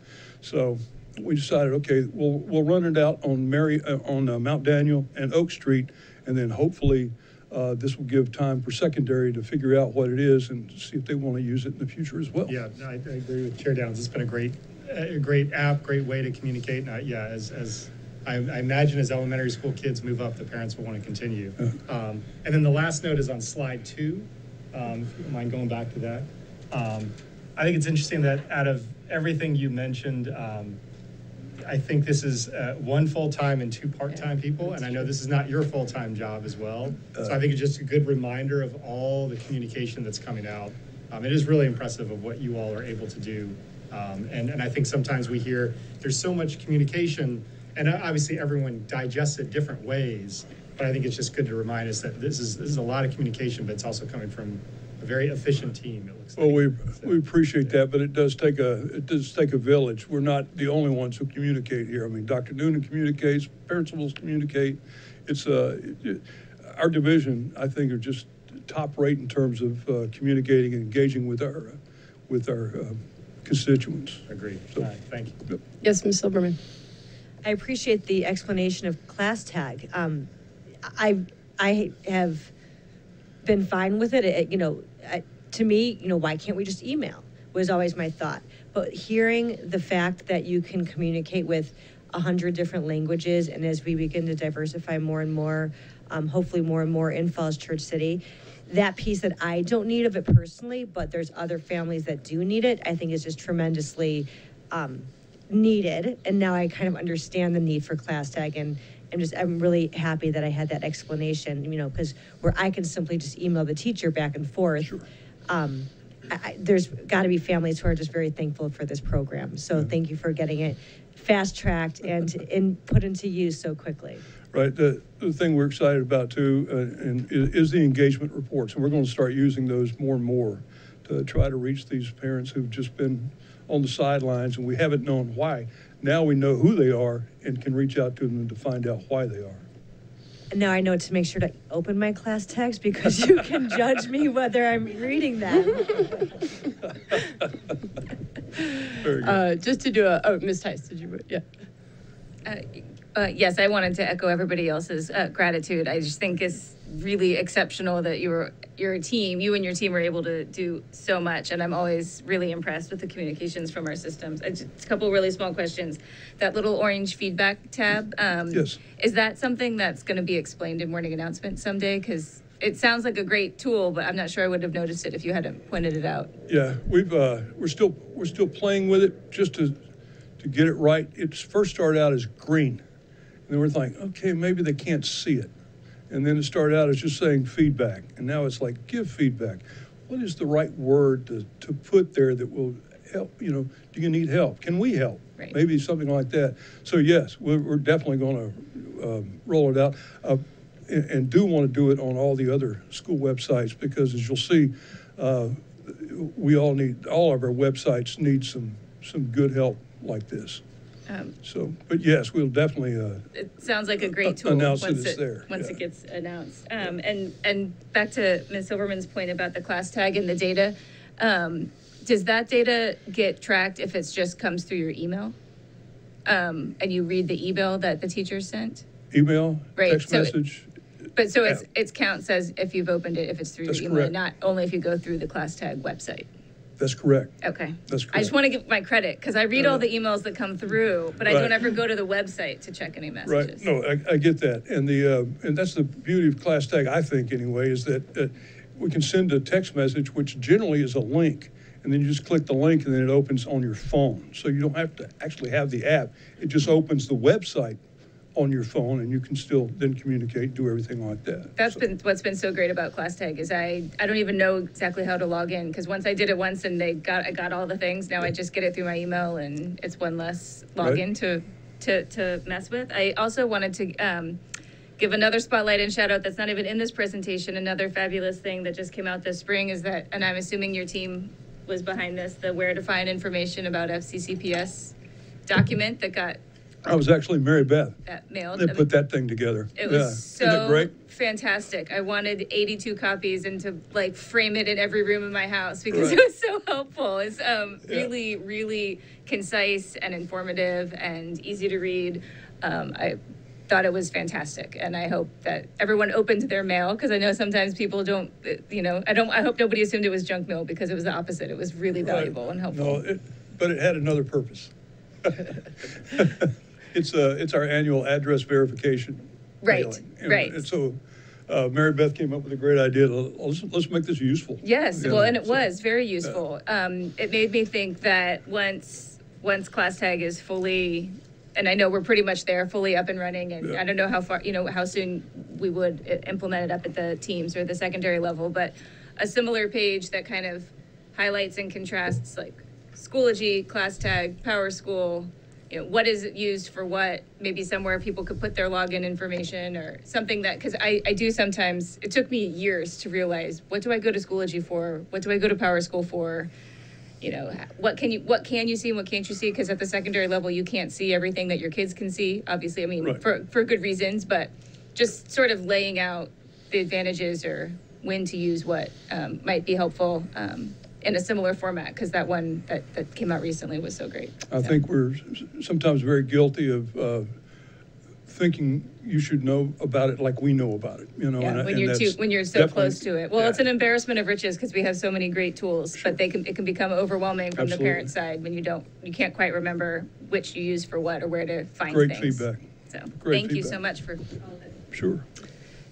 So we decided, okay, we'll, we'll run it out on Mary, uh, on uh, Mount Daniel and Oak Street, and then hopefully uh, this will give time for secondary to figure out what it is and see if they want to use it in the future as well. Yeah, I, I agree with Chair Downs. It's been a great, a great app, great way to communicate. And I, yeah, as, as I, I imagine as elementary school kids move up, the parents will want to continue. Um, and then the last note is on slide two. Um, if you don't mind going back to that. Um, I think it's interesting that out of everything you mentioned, um, I think this is uh, one full-time and two part-time people, and I know this is not your full-time job as well. So I think it's just a good reminder of all the communication that's coming out. Um, It is really impressive of what you all are able to do. Um, And, and I think sometimes we hear, there's so much communication, and obviously everyone digests it different ways, but I think it's just good to remind us that this is, this is a lot of communication, but it's also coming from a very efficient team, it looks like. Well, we, So- we appreciate that, but it does take a, it does take a village. We're not the only ones who communicate here. I mean, Dr. Noonan communicates, principals communicate. It's, uh, our division, I think, are just top rate in terms of uh, communicating and engaging with our, with our uh, constituents. Agreed. So- All right, thank you. Yes, Ms. Silverman? I appreciate the explanation of class tag. Um, I, I have been fine with it. It, you know, I, to me, you know, why can't we just email? Was always my thought. But hearing the fact that you can communicate with a hundred different languages, and as we begin to diversify more and more, um, hopefully more and more in Falls Church City, that piece that I don't need of it personally, but there's other families that do need it, I think is just tremendously um, needed. And now I kind of understand the need for class tag and I'm just, I'm really happy that I had that explanation, you know, because where I can simply just email the teacher back and forth. Um, I, I, there's got to be families who are just very thankful for this program. So thank you for getting it fast tracked and, and put into use so quickly. Right, the, the thing we're excited about too, uh, and is, is the engagement reports, and we're going to start using those more and more to try to reach these parents who've just been on the sidelines and we haven't known why. Now we know who they are and can reach out to them to find out why they are. And now I know to make sure to open my class tag because you can *laughs* judge me whether I'm reading that. Uh, just to do a, oh, Ms. Tice, did you, yeah. Uh, uh, Yes, I wanted to echo everybody else's uh, gratitude. I just think it's really exceptional that you were, your team, you and your team were able to do so much. And I'm always really impressed with the communications from our systems. Just A couple really small questions. That little orange feedback tab. um, Yes. Is that something that's going to be explained in morning announcements someday? Because it sounds like a great tool, but I'm not sure I would have noticed it if you hadn't pointed it out. Yeah, we've, uh, we're still, we're still playing with it just to, to get it right. It's first started out as green. And then we're thinking, okay, maybe they can't see it. And then it started out as just saying feedback. And now it's like, give feedback. What is the right word to, to put there that will help, you know, do you need help? Can we help? Right. Maybe something like that. So yes, we're, we're definitely going to um, roll it out. Uh, and, and do want to do it on all the other school websites because as you'll see, uh, we all need, all of our websites need some, some good help like this. Um, So, but yes, we'll definitely, uh, It sounds like a great tool. Announce it once it's there, Once yeah. it gets announced. Um, and, and back to Ms. Silverman's point about the class tag and the data. Um, does that data get tracked if it's just comes through your email? Um, and you read the email that the teacher sent? email, Right, text so it- message. But so it's, Yeah. it's count says if you've opened it, if it's through That's your email, correct. not only if you go through the class tag website. That's correct. Okay. That's correct. I just want to give my credit because I read all the emails that come through, but I Right. don't ever go to the website to check any Right, messages. no, I, I get that. And the, uh, and that's the beauty of Class Tag, I think anyway, is that, uh, we can send a text message, which generally is a link. And then you just click the link and then it opens on your phone. So you don't have to actually have the app. It just opens the website on your phone and you can still then communicate, do everything like that. That's So- been what's been so great about Class Tag is I I don't even know exactly how to log in because once I did it once and they got I got all the things. Now I just get it through my email and it's one less login Right. to to to mess with. I also wanted to. Um, Give another spotlight and shout out that's not even in this presentation. Another fabulous thing that just came out this spring is that, and I'm assuming your team was behind this, the where to find information about FCCPS document that got I was actually Mary Beth. uh, mailed. They put that thing together. It Yeah. was it so great? fantastic. I wanted 82 copies and to like frame it in every room in my house because Right. it was so helpful. It's um, Yeah. really, really concise and informative and easy to read. Um, I thought it was fantastic, and I hope that everyone opened their mail because I know sometimes people don't. uh, You know, I don't. I hope nobody assumed it was junk mail because it was the opposite. It was really Right. valuable and helpful. No, it, but it had another purpose. *laughs* It's, uh, it's our annual address verification. Right, mailing. And- right. And so, uh, Mary Beth came up with a great idea. Let's, let's make this useful. Yes, You well, and it so- was very useful. Um, it made me think that once, once class tag is fully, and I know we're pretty much there, fully up and running, and Yeah. I don't know how far, you know, how soon we would i- implement it up at the teams or the secondary level, but a similar page that kind of highlights and contrasts like Schoology, class tag, Power School, you know, what is it used for what? Maybe somewhere people could put their login information or something that, because I, I do sometimes, it took me years to realize, what do I go to Schoology for? What do I go to Power School for? You know, what can you, what can you see and what can't you see? Because at the secondary level, you can't see everything that your kids can see, obviously, I mean, Right. for, for good reasons, but just sort of laying out the advantages or when to use what um, might be helpful. Um, in a similar format, because that one that, that came out recently was so great. I So- think we're sometimes very guilty of uh, thinking you should know about it like we know about it, you know? and Yeah, when and you're too, when you're so close to it. Well, it's an embarrassment of riches because we have so many great tools, but they can, it can become overwhelming from the parent side when you don't, you can't quite remember which you use for what or where to find Great things. feedback. So, Great thank you so much for all of it. Sure.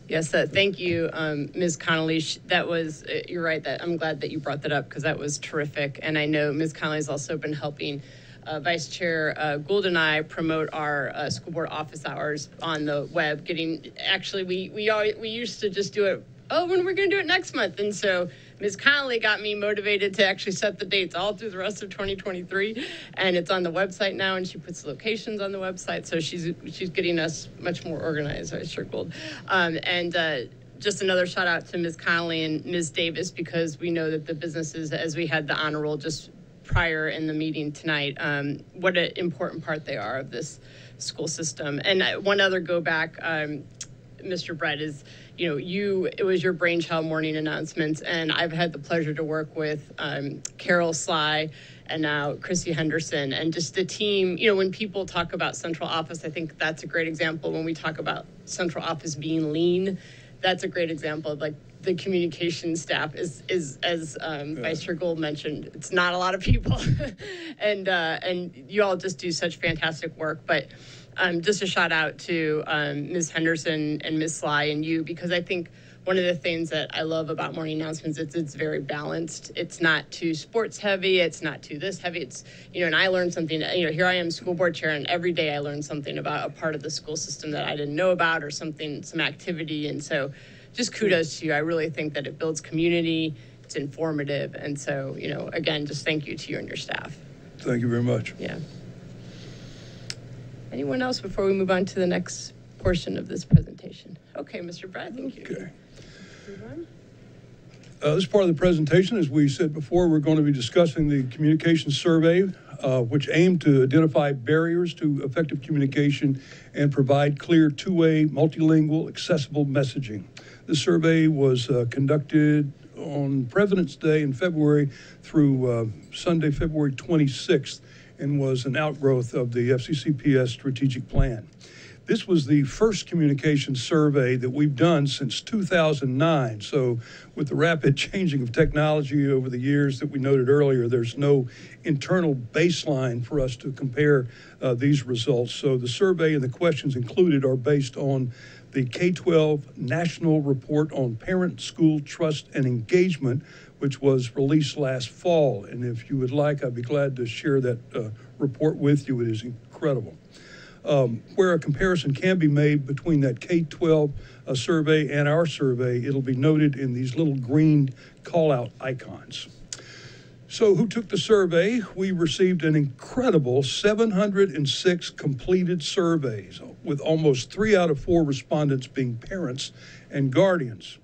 Yes, uh, thank you, um, Ms. Connolly. That was, uh, you're right, that, I'm glad that you brought that up because that was terrific. And I know Ms. Connolly's also been helping uh, Vice Chair uh, Gould and I promote our uh, school board office hours on the web, getting, actually, we, we always, we used to just do it, oh, when we're going to do it next month. And so Ms. Connolly got me motivated to actually set the dates all through the rest of 2023. And it's on the website now, and she puts locations on the website. So she's, she's getting us much more organized, I Gould. Um, and, uh, just another shout out to Ms. Connolly and Ms. Davis because we know that the businesses, as we had the honor roll just prior in the meeting tonight, um, what an important part they are of this school system. And uh, one other go back, um, Mr. Brett, is, you know, you, it was your brainchild morning announcements, and I've had the pleasure to work with um, Carol Sly and now Chrissy Henderson, and just the team, you know, when people talk about central office, I think that's a great example. When we talk about central office being lean, that's a great example of like the communication staff is is as um, Vice Chair Gould mentioned, it's not a lot of people, *laughs* and uh, and you all just do such fantastic work. But um, just a shout out to um, Ms. Henderson and Ms. Sly and you because I think one of the things that I love about morning announcements is it's very balanced. It's not too sports heavy. It's not too this heavy. It's you know, and I learned something. You know, here I am, school board chair, and every day I learn something about a part of the school system that I didn't know about or something, some activity, and so just kudos to you. I really think that it builds community. It's informative, and so you know, again, just thank you to you and your staff. Thank you very much. Yeah. Anyone else before we move on to the next portion of this presentation? Okay, Mr. Brett, thank you. Okay. Uh, This part of the presentation, as we said before, we're going to be discussing the communication survey, uh, which aimed to identify barriers to effective communication and provide clear, two-way, multilingual, accessible messaging. The survey was uh, conducted on President's Day in February through uh, Sunday, February 26th, and was an outgrowth of the FCCPS strategic plan. This was the first communication survey that we've done since 2009. So, with the rapid *laughs* changing of technology over the years that we noted earlier, there's no internal baseline for us to compare uh, these results. So, the survey and the questions included are based on the K 12 National Report on Parent School Trust and Engagement, which was released last fall. And if you would like, I'd be glad to share that uh, report with you. It is incredible um, where a comparison can be made between that K 12 uh, survey and our survey, it'll be noted in these little green call out icons. So, who took the survey? We received an incredible 706 completed surveys, with almost three out of four respondents being parents and guardians.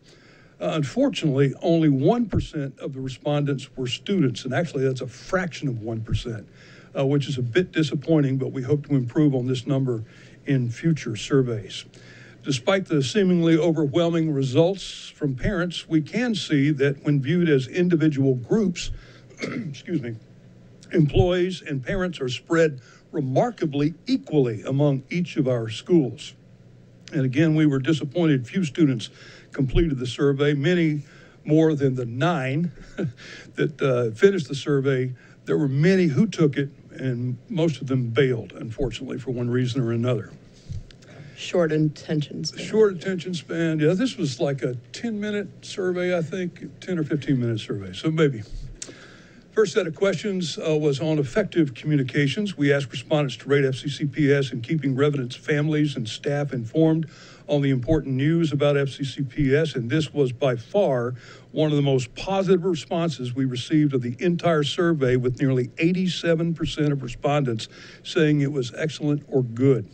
Uh, unfortunately, only 1% of the respondents were students, and actually, that's a fraction of 1%, uh, which is a bit disappointing, but we hope to improve on this number in future surveys. Despite the seemingly overwhelming results from parents, we can see that when viewed as individual groups, *clears throat* excuse me, employees and parents are spread remarkably equally among each of our schools. And again, we were disappointed few students completed the survey, many more than the nine *laughs* that uh, finished the survey. There were many who took it, and most of them bailed, unfortunately, for one reason or another. Short attention span. Short attention span. Yeah, this was like a 10 minute survey, I think, 10 or 15 minute survey. So maybe. First set of questions uh, was on effective communications. We asked respondents to rate FCCPS in keeping residents, families, and staff informed on the important news about FCCPS, and this was by far one of the most positive responses we received of the entire survey, with nearly 87% of respondents saying it was excellent or good.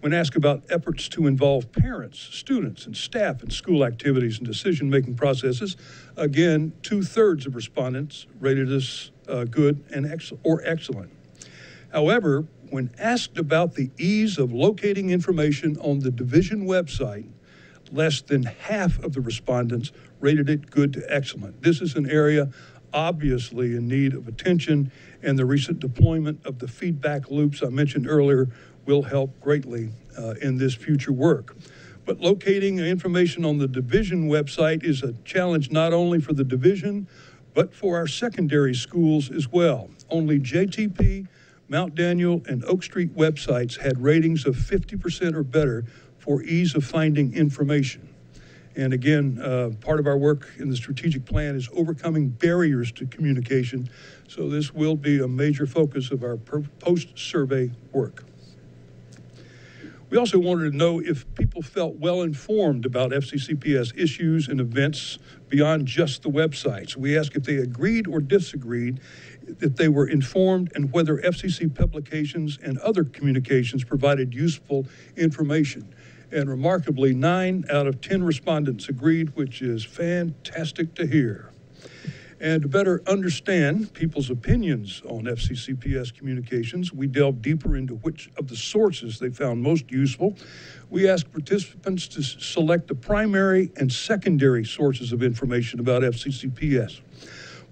When asked about efforts to involve parents, students, and staff in school activities and decision making processes, again, two thirds of respondents rated us uh, good and ex- or excellent. However, when asked about the ease of locating information on the division website, less than half of the respondents rated it good to excellent. This is an area obviously in need of attention, and the recent deployment of the feedback loops I mentioned earlier will help greatly uh, in this future work. But locating information on the division website is a challenge not only for the division, but for our secondary schools as well. Only JTP, Mount Daniel, and Oak Street websites had ratings of 50% or better for ease of finding information. And again, uh, part of our work in the strategic plan is overcoming barriers to communication. So this will be a major focus of our post-survey work. We also wanted to know if people felt well informed about FCCPS issues and events beyond just the websites. We asked if they agreed or disagreed, that they were informed, and whether FCC publications and other communications provided useful information. And remarkably, nine out of 10 respondents agreed, which is fantastic to hear. And to better understand people's opinions on FCCPS communications, we delved deeper into which of the sources they found most useful. We asked participants to select the primary and secondary sources of information about FCCPS.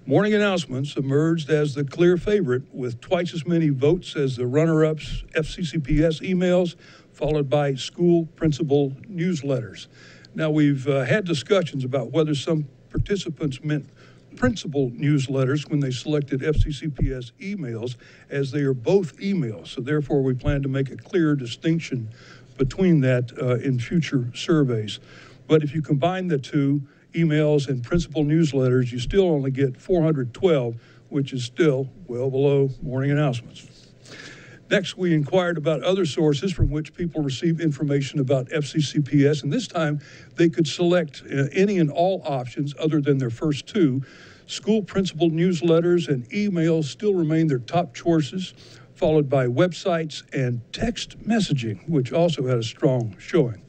Morning announcements emerged as the clear favorite with twice as many votes as the runner ups FCCPS emails, followed by school principal newsletters. Now, we've uh, had discussions about whether some participants meant principal newsletters when they selected FCCPS emails, as they are both emails. So, therefore, we plan to make a clear distinction between that uh, in future surveys. But if you combine the two, emails and principal newsletters, you still only get 412, which is still well below morning announcements. Next, we inquired about other sources from which people receive information about FCCPS, and this time they could select uh, any and all options other than their first two. School principal newsletters and emails still remain their top choices, followed by websites and text messaging, which also had a strong showing.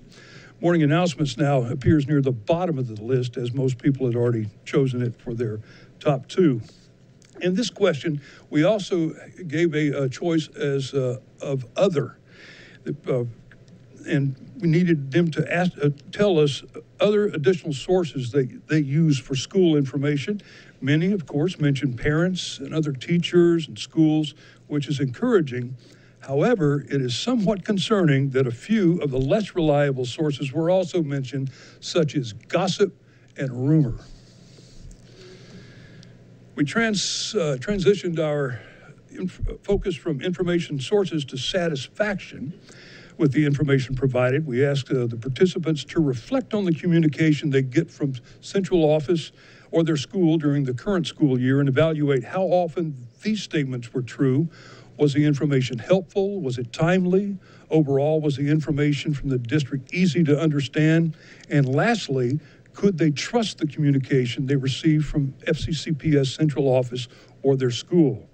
Morning announcements now appears near the bottom of the list, as most people had already chosen it for their top two. In this question, we also gave a, a choice as uh, of other. Uh, and we needed them to ask, uh, tell us other additional sources they, they use for school information. Many, of course, mentioned parents and other teachers and schools, which is encouraging. However, it is somewhat concerning that a few of the less reliable sources were also mentioned, such as gossip and rumor. We trans, uh, transitioned our focus from information sources to satisfaction with the information provided. We asked uh, the participants to reflect on the communication they get from central office or their school during the current school year and evaluate how often these statements were true. Was the information helpful? Was it timely? Overall, was the information from the district easy to understand? And lastly, could they trust the communication they received from FCCPS central office or their school?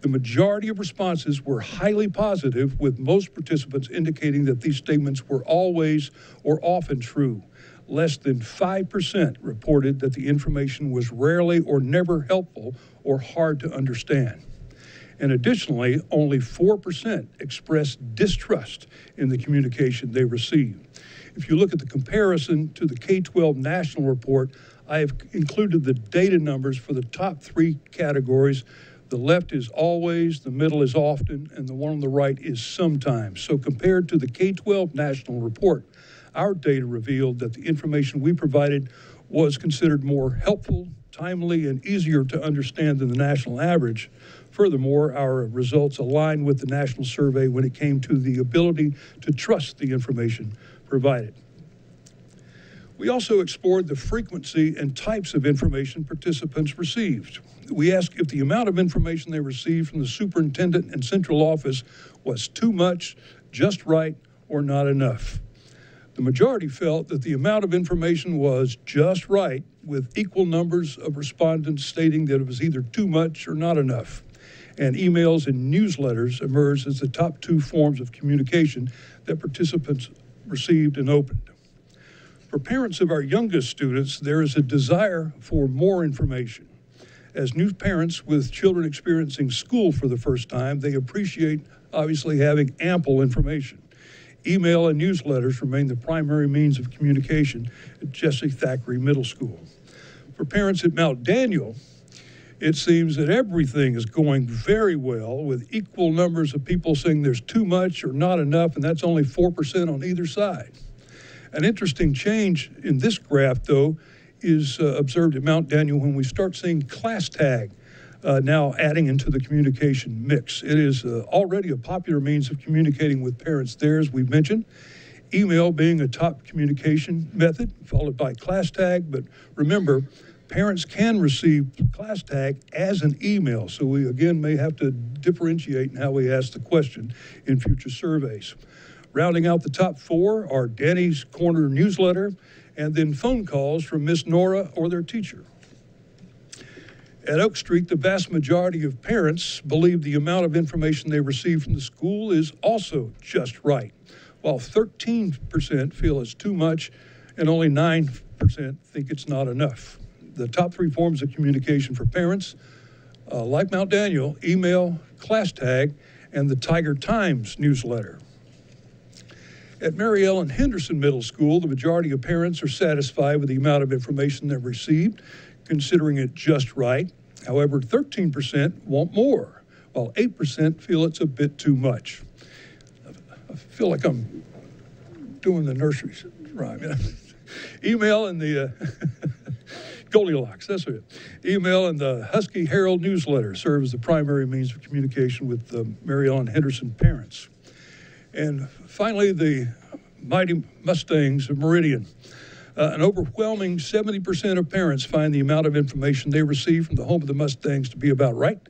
The majority of responses were highly positive, with most participants indicating that these statements were always or often true. Less than 5% reported that the information was rarely or never helpful or hard to understand. And additionally, only 4% expressed distrust in the communication they received. If you look at the comparison to the K 12 national report, I have included the data numbers for the top three categories. The left is always, the middle is often, and the one on the right is sometimes. So, compared to the K 12 national report, our data revealed that the information we provided was considered more helpful, timely, and easier to understand than the national average. Furthermore, our results align with the national survey when it came to the ability to trust the information provided. We also explored the frequency and types of information participants received. We asked if the amount of information they received from the superintendent and central office was too much, just right, or not enough. The majority felt that the amount of information was just right, with equal numbers of respondents stating that it was either too much or not enough. And emails and newsletters emerged as the top two forms of communication that participants received and opened. For parents of our youngest students, there is a desire for more information. As new parents with children experiencing school for the first time, they appreciate obviously having ample information. Email and newsletters remain the primary means of communication at Jessie Thackrey Middle School. For parents at Mount Daniel, It seems that everything is going very well, with equal numbers of people saying there's too much or not enough, and that's only 4% on either side. An interesting change in this graph, though, is uh, observed at Mount Daniel when we start seeing class tag uh, now adding into the communication mix. It is uh, already a popular means of communicating with parents there, as we've mentioned. Email being a top communication method, followed by class tag. But remember, parents can receive class tag as an email. So we again may have to differentiate in how we ask the question in future surveys. Rounding out the top four are Danny's Corner newsletter and then phone calls from Miss Nora or their teacher. At Oak Street, the vast majority of parents believe the amount of information they receive from the school is also just right, while 13% feel it's too much and only 9% think it's not enough the top three forms of communication for parents, uh, like Mount Daniel, email, class tag, and the Tiger Times newsletter. At Mary Ellen Henderson Middle School, the majority of parents are satisfied with the amount of information they've received, considering it just right. However, 13% want more, while 8% feel it's a bit too much. I feel like I'm doing the nursery rhyme. *laughs* Email and the uh, *laughs* Goldilocks, that's it. Email and the Husky Herald newsletter serve as the primary means of communication with the Mary Ellen Henderson parents. And finally, the mighty Mustangs of Meridian. Uh, an overwhelming 70% of parents find the amount of information they receive from the home of the Mustangs to be about right.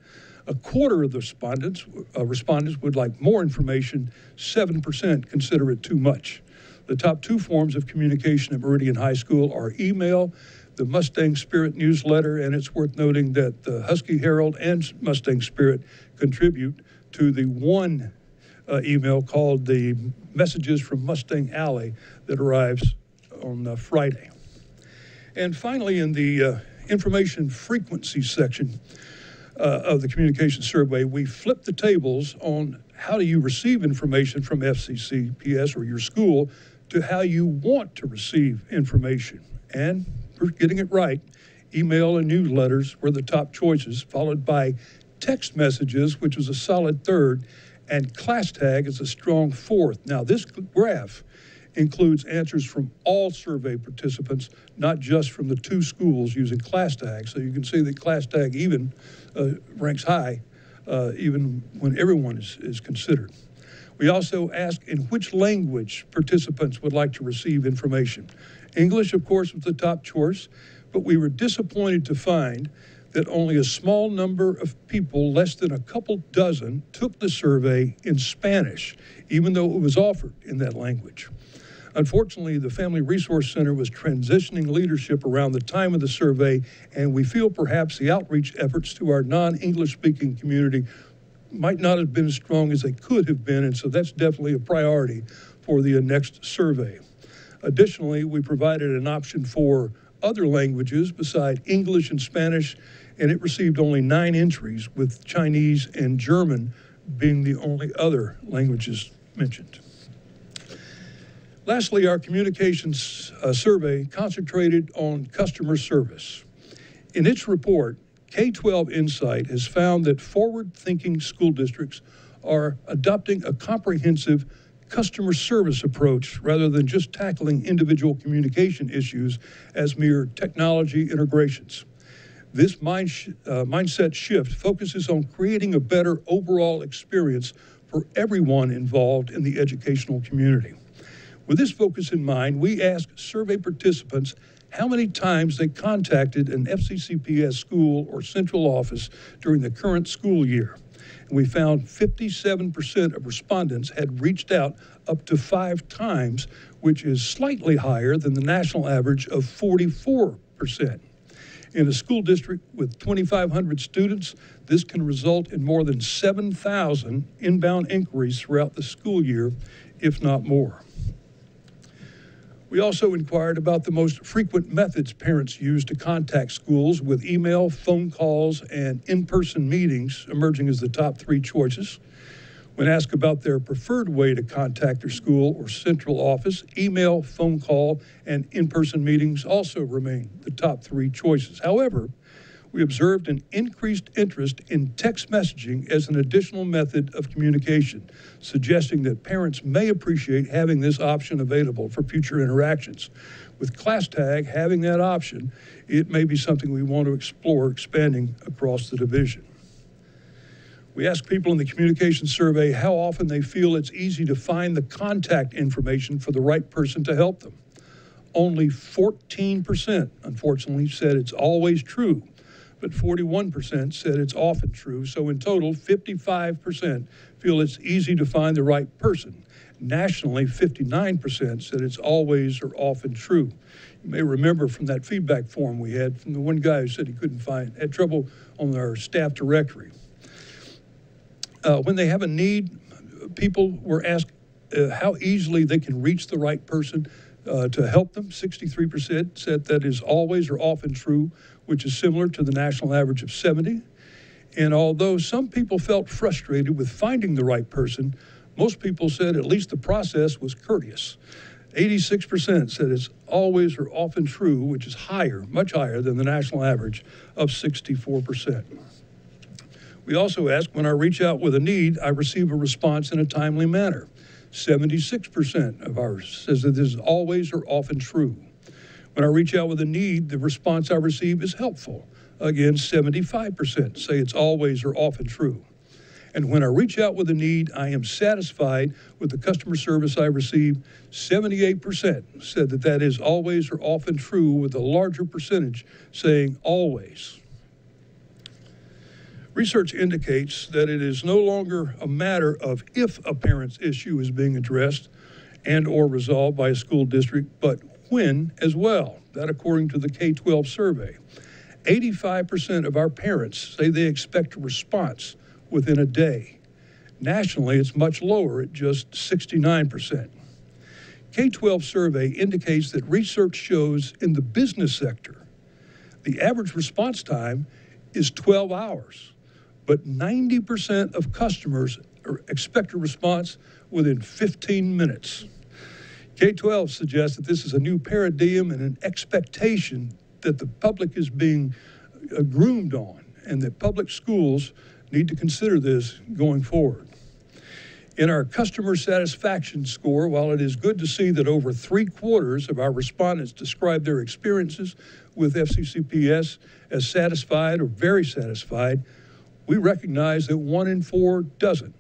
A quarter of the respondents, uh, respondents would like more information. 7% consider it too much. The top two forms of communication at Meridian High School are email the Mustang Spirit newsletter, and it's worth noting that the Husky Herald and Mustang Spirit contribute to the one uh, email called the Messages from Mustang Alley that arrives on uh, Friday. And finally, in the uh, information frequency section uh, of the communication survey, we flip the tables on how do you receive information from FCCPS or your school to how you want to receive information. And getting it right, email and newsletters were the top choices, followed by text messages, which was a solid third, and class tag is a strong fourth. Now, this graph includes answers from all survey participants, not just from the two schools using class tag. So you can see that class tag even uh, ranks high, uh, even when everyone is, is considered. We also asked in which language participants would like to receive information. English, of course, was the top choice, but we were disappointed to find that only a small number of people, less than a couple dozen, took the survey in Spanish, even though it was offered in that language. Unfortunately, the Family Resource Center was transitioning leadership around the time of the survey, and we feel perhaps the outreach efforts to our non English speaking community might not have been as strong as they could have been, and so that's definitely a priority for the next survey. Additionally, we provided an option for other languages beside English and Spanish, and it received only nine entries, with Chinese and German being the only other languages mentioned. Lastly, our communications uh, survey concentrated on customer service. In its report, K 12 Insight has found that forward thinking school districts are adopting a comprehensive customer service approach rather than just tackling individual communication issues as mere technology integrations. This mind sh- uh, mindset shift focuses on creating a better overall experience for everyone involved in the educational community. With this focus in mind, we asked survey participants how many times they contacted an FCCPS school or central office during the current school year we found 57% of respondents had reached out up to five times, which is slightly higher than the national average of 44%. In a school district with 2,500 students, this can result in more than 7,000 inbound inquiries throughout the school year, if not more. We also inquired about the most frequent methods parents use to contact schools, with email, phone calls, and in person meetings emerging as the top three choices. When asked about their preferred way to contact their school or central office, email, phone call, and in person meetings also remain the top three choices. However, we observed an increased interest in text messaging as an additional method of communication, suggesting that parents may appreciate having this option available for future interactions. With ClassTag having that option, it may be something we want to explore expanding across the division. We asked people in the communication survey how often they feel it's easy to find the contact information for the right person to help them. Only 14%, unfortunately, said it's always true, but 41% said it's often true. So in total, 55% feel it's easy to find the right person. Nationally, 59% said it's always or often true. You may remember from that feedback form we had from the one guy who said he couldn't find, had trouble on our staff directory. Uh, when they have a need, people were asked uh, how easily they can reach the right person uh, to help them. 63% said that is always or often true, which is similar to the national average of 70. And although some people felt frustrated with finding the right person, most people said at least the process was courteous. 86% said it's always or often true, which is higher, much higher than the national average of 64%. We also ask when I reach out with a need, I receive a response in a timely manner. 76% of ours says that this is always or often true. When I reach out with a need, the response I receive is helpful. Again, 75% say it's always or often true. And when I reach out with a need, I am satisfied with the customer service I receive. 78% said that that is always or often true, with a larger percentage saying always. Research indicates that it is no longer a matter of if a parent's issue is being addressed and or resolved by a school district, but as well. That according to the K-12 survey. 85% of our parents say they expect a response within a day. Nationally, it's much lower at just 69%. K-12 survey indicates that research shows in the business sector, the average response time is 12 hours, but 90% of customers expect a response within 15 minutes. K 12 suggests that this is a new paradigm and an expectation that the public is being uh, groomed on, and that public schools need to consider this going forward. In our customer satisfaction score, while it is good to see that over three quarters of our respondents describe their experiences with FCCPS as satisfied or very satisfied, we recognize that one in four doesn't.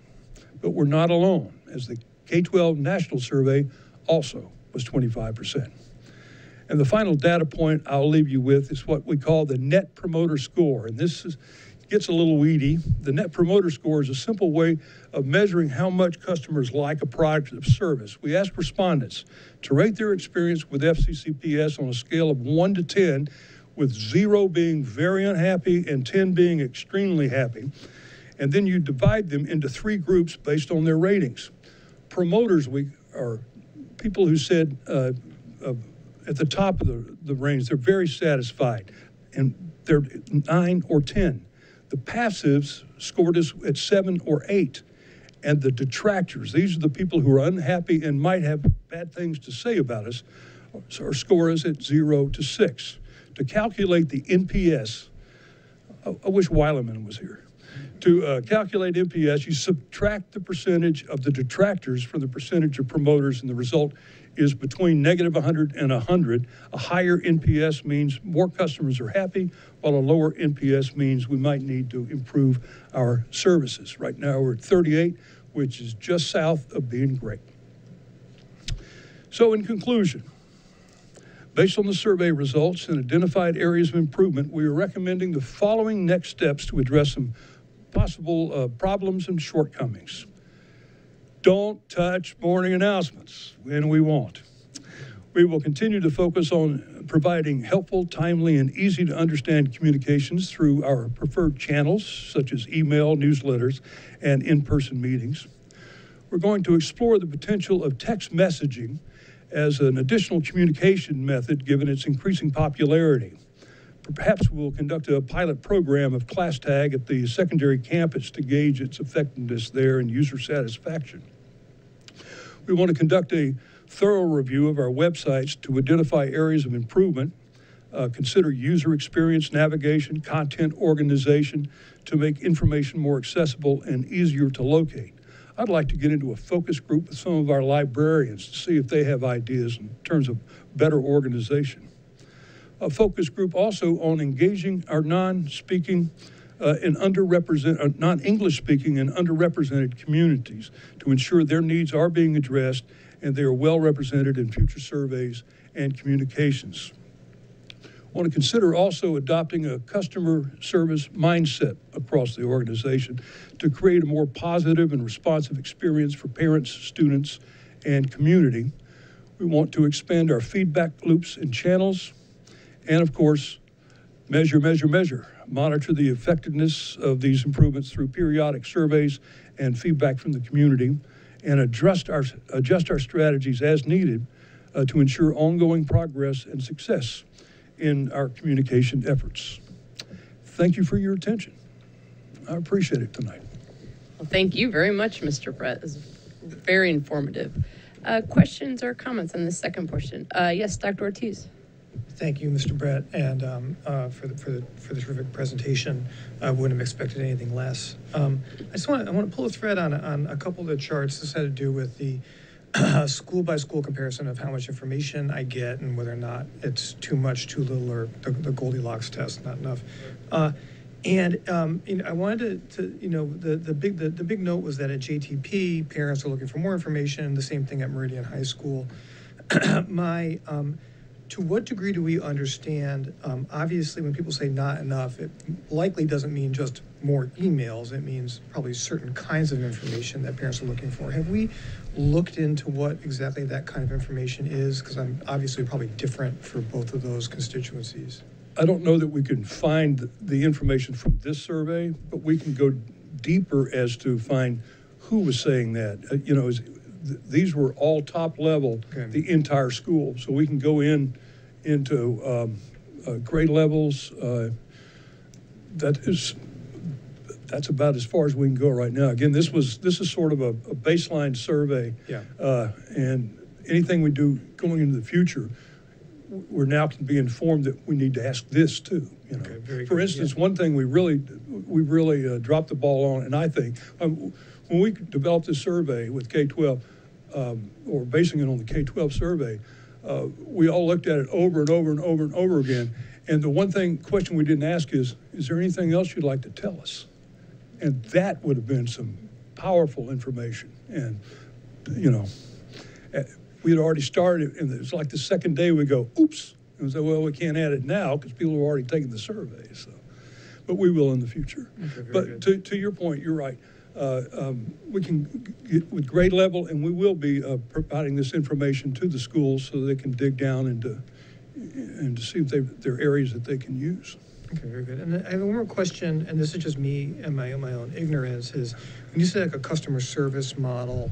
But we're not alone, as the K 12 national survey also was 25%. And the final data point I'll leave you with is what we call the Net Promoter Score. And this is, gets a little weedy. The Net Promoter Score is a simple way of measuring how much customers like a product or service. We ask respondents to rate their experience with FCCPS on a scale of 1 to 10, with 0 being very unhappy and 10 being extremely happy. And then you divide them into three groups based on their ratings. Promoters we are people who said uh, uh, at the top of the, the range, they're very satisfied, and they're nine or 10. The passives scored us at seven or eight. And the detractors, these are the people who are unhappy and might have bad things to say about us, or score us at zero to six. To calculate the NPS, I, I wish Weileman was here. To uh, calculate NPS, you subtract the percentage of the detractors from the percentage of promoters, and the result is between negative 100 and 100. A higher NPS means more customers are happy, while a lower NPS means we might need to improve our services. Right now, we're at 38, which is just south of being great. So, in conclusion, Based on the survey results and identified areas of improvement, we are recommending the following next steps to address some possible uh, problems and shortcomings. Don't touch morning announcements when we won't. We will continue to focus on providing helpful, timely, and easy to understand communications through our preferred channels, such as email, newsletters, and in person meetings. We're going to explore the potential of text messaging as an additional communication method given its increasing popularity. Perhaps we'll conduct a pilot program of class tag at the secondary campus to gauge its effectiveness there and user satisfaction. We want to conduct a thorough review of our websites to identify areas of improvement. Uh, consider user experience, navigation, content organization to make information more accessible and easier to locate. I'd like to get into a focus group with some of our librarians to see if they have ideas in terms of better organization. A focus group also on engaging our non-speaking uh, and underrepresented, uh, non-English speaking and underrepresented communities to ensure their needs are being addressed and they are well represented in future surveys and communications. I want to consider also adopting a customer service mindset across the organization to create a more positive and responsive experience for parents, students, and community. We want to expand our feedback loops and channels, and of course, measure, measure, measure. Monitor the effectiveness of these improvements through periodic surveys and feedback from the community, and adjust our, adjust our strategies as needed uh, to ensure ongoing progress and success in our communication efforts. Thank you for your attention. I appreciate it tonight. Well, thank you very much, Mr. Brett. It was very informative. Uh, questions or comments on the second portion? Uh, yes, Dr. Ortiz. Thank you, Mr. Brett, and um, uh, for the, for the for the terrific presentation. I wouldn't have expected anything less. Um, I just want to I want to pull a thread on on a couple of the charts. This had to do with the school by school comparison of how much information I get and whether or not it's too much, too little, or the, the Goldilocks test, not enough. Uh, and um, you know, I wanted to, to, you know, the, the big the, the big note was that at JTP, parents are looking for more information. The same thing at Meridian High School. *clears throat* My um, to what degree do we understand? Um, obviously, when people say not enough, it likely doesn't mean just more emails. It means probably certain kinds of information that parents are looking for. Have we looked into what exactly that kind of information is? Because I'm obviously probably different for both of those constituencies. I don't know that we can find the information from this survey, but we can go deeper as to find who was saying that. Uh, you know, is, th- these were all top level, Okay. the entire school. So we can go in into um, uh, grade levels. Uh, that is that's about as far as we can go right now. Again, this was this is sort of a, a baseline survey, Yeah. uh, and anything we do going into the future, we're now can be informed that we need to ask this too. You know, Okay, for instance, yeah. one thing we really we really uh, dropped the ball on, and I think um, when we developed this survey with K twelve, um, or basing it on the K twelve survey, uh, we all looked at it over and over and over and over again. And the one thing question we didn't ask is, is there anything else you'd like to tell us? And that would have been some powerful information. And, you know, eh, we had already started, and it was like the second day we go, oops. And we say, well, we can't add it now because people have already taken the survey. So, but we will in the future. Okay, but good. to, to your point, you're right. Uh, um, we can get with grade level, and we will be uh, providing this information to the schools so they can dig down into and to see if they, there are areas that they can use. Okay, very good. And I have one more question, and this is just me and my, my own ignorance, is when you say like a customer service model,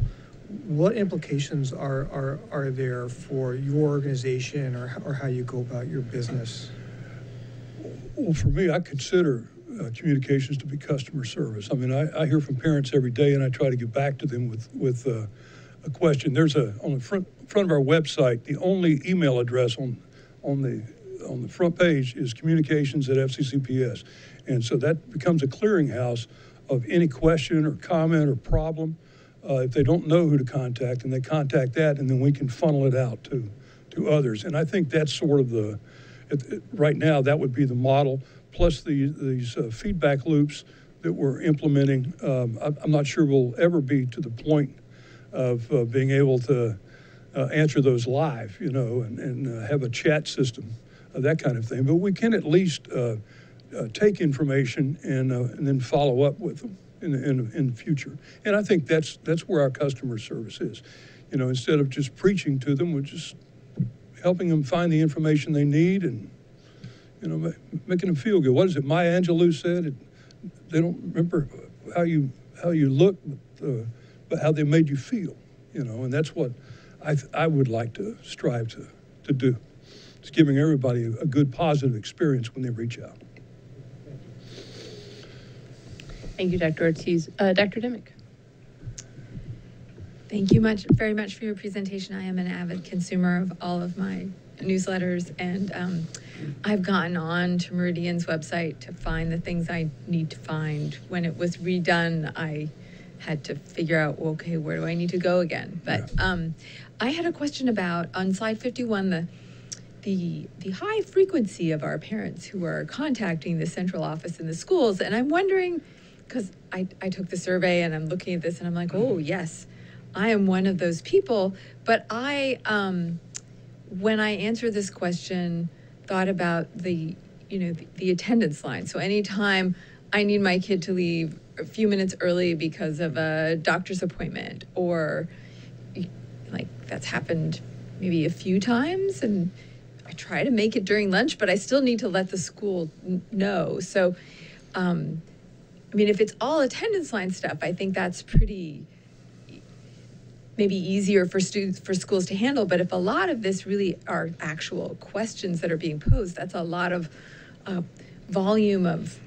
what implications are, are, are there for your organization or, or how you go about your business? Well, for me, I consider uh, communications to be customer service. I mean, I, I hear from parents every day, and I try to get back to them with with uh, a question. There's a on the front front of our website. The only email address on on the on the front page is communications at FCCPS, and so that becomes a clearinghouse of any question or comment or problem. Uh, if they don't know who to contact, and they contact that, and then we can funnel it out to to others. And I think that's sort of the right now that would be the model plus the, these uh, feedback loops that we're implementing um, i'm not sure we'll ever be to the point of uh, being able to uh, answer those live you know and, and uh, have a chat system uh, that kind of thing. But we can at least uh, take information and, and then follow up with them in, in, in the future. And i think that's that's where our customer service is. You know instead of just preaching to them we're just helping them find the information they need and you know making them feel good. What is it? Maya Angelou said it, they don't remember how you how you look, but, uh, but how they made you feel. You know, and that's what I th- I would like to strive to to do. It's giving everybody a, a good positive experience when they reach out. Thank you, Dr. Ortiz. Uh, Dr. Dimick. Thank you much, very much for your presentation. I am an avid consumer of all of my newsletters and um, I've gotten on to Meridian's website to find the things I need to find. When it was redone, I had to figure out, okay, where do I need to go again? But um, I had a question about on slide 51, the the the high frequency of our parents who are contacting the central office in the schools, and I'm wondering because I, I took the survey and I'm looking at this and I'm like, oh yes, I am one of those people. But I um, when I answered this question, thought about the you know the, the attendance line. So anytime I need my kid to leave a few minutes early because of a doctor's appointment or like that's happened maybe a few times and I try to make it during lunch, but I still need to let the school know. So, um, I mean, if it's all attendance line stuff, I think that's pretty maybe easier for students for schools to handle. But if a lot of this really are actual questions that are being posed, that's a lot of uh, volume of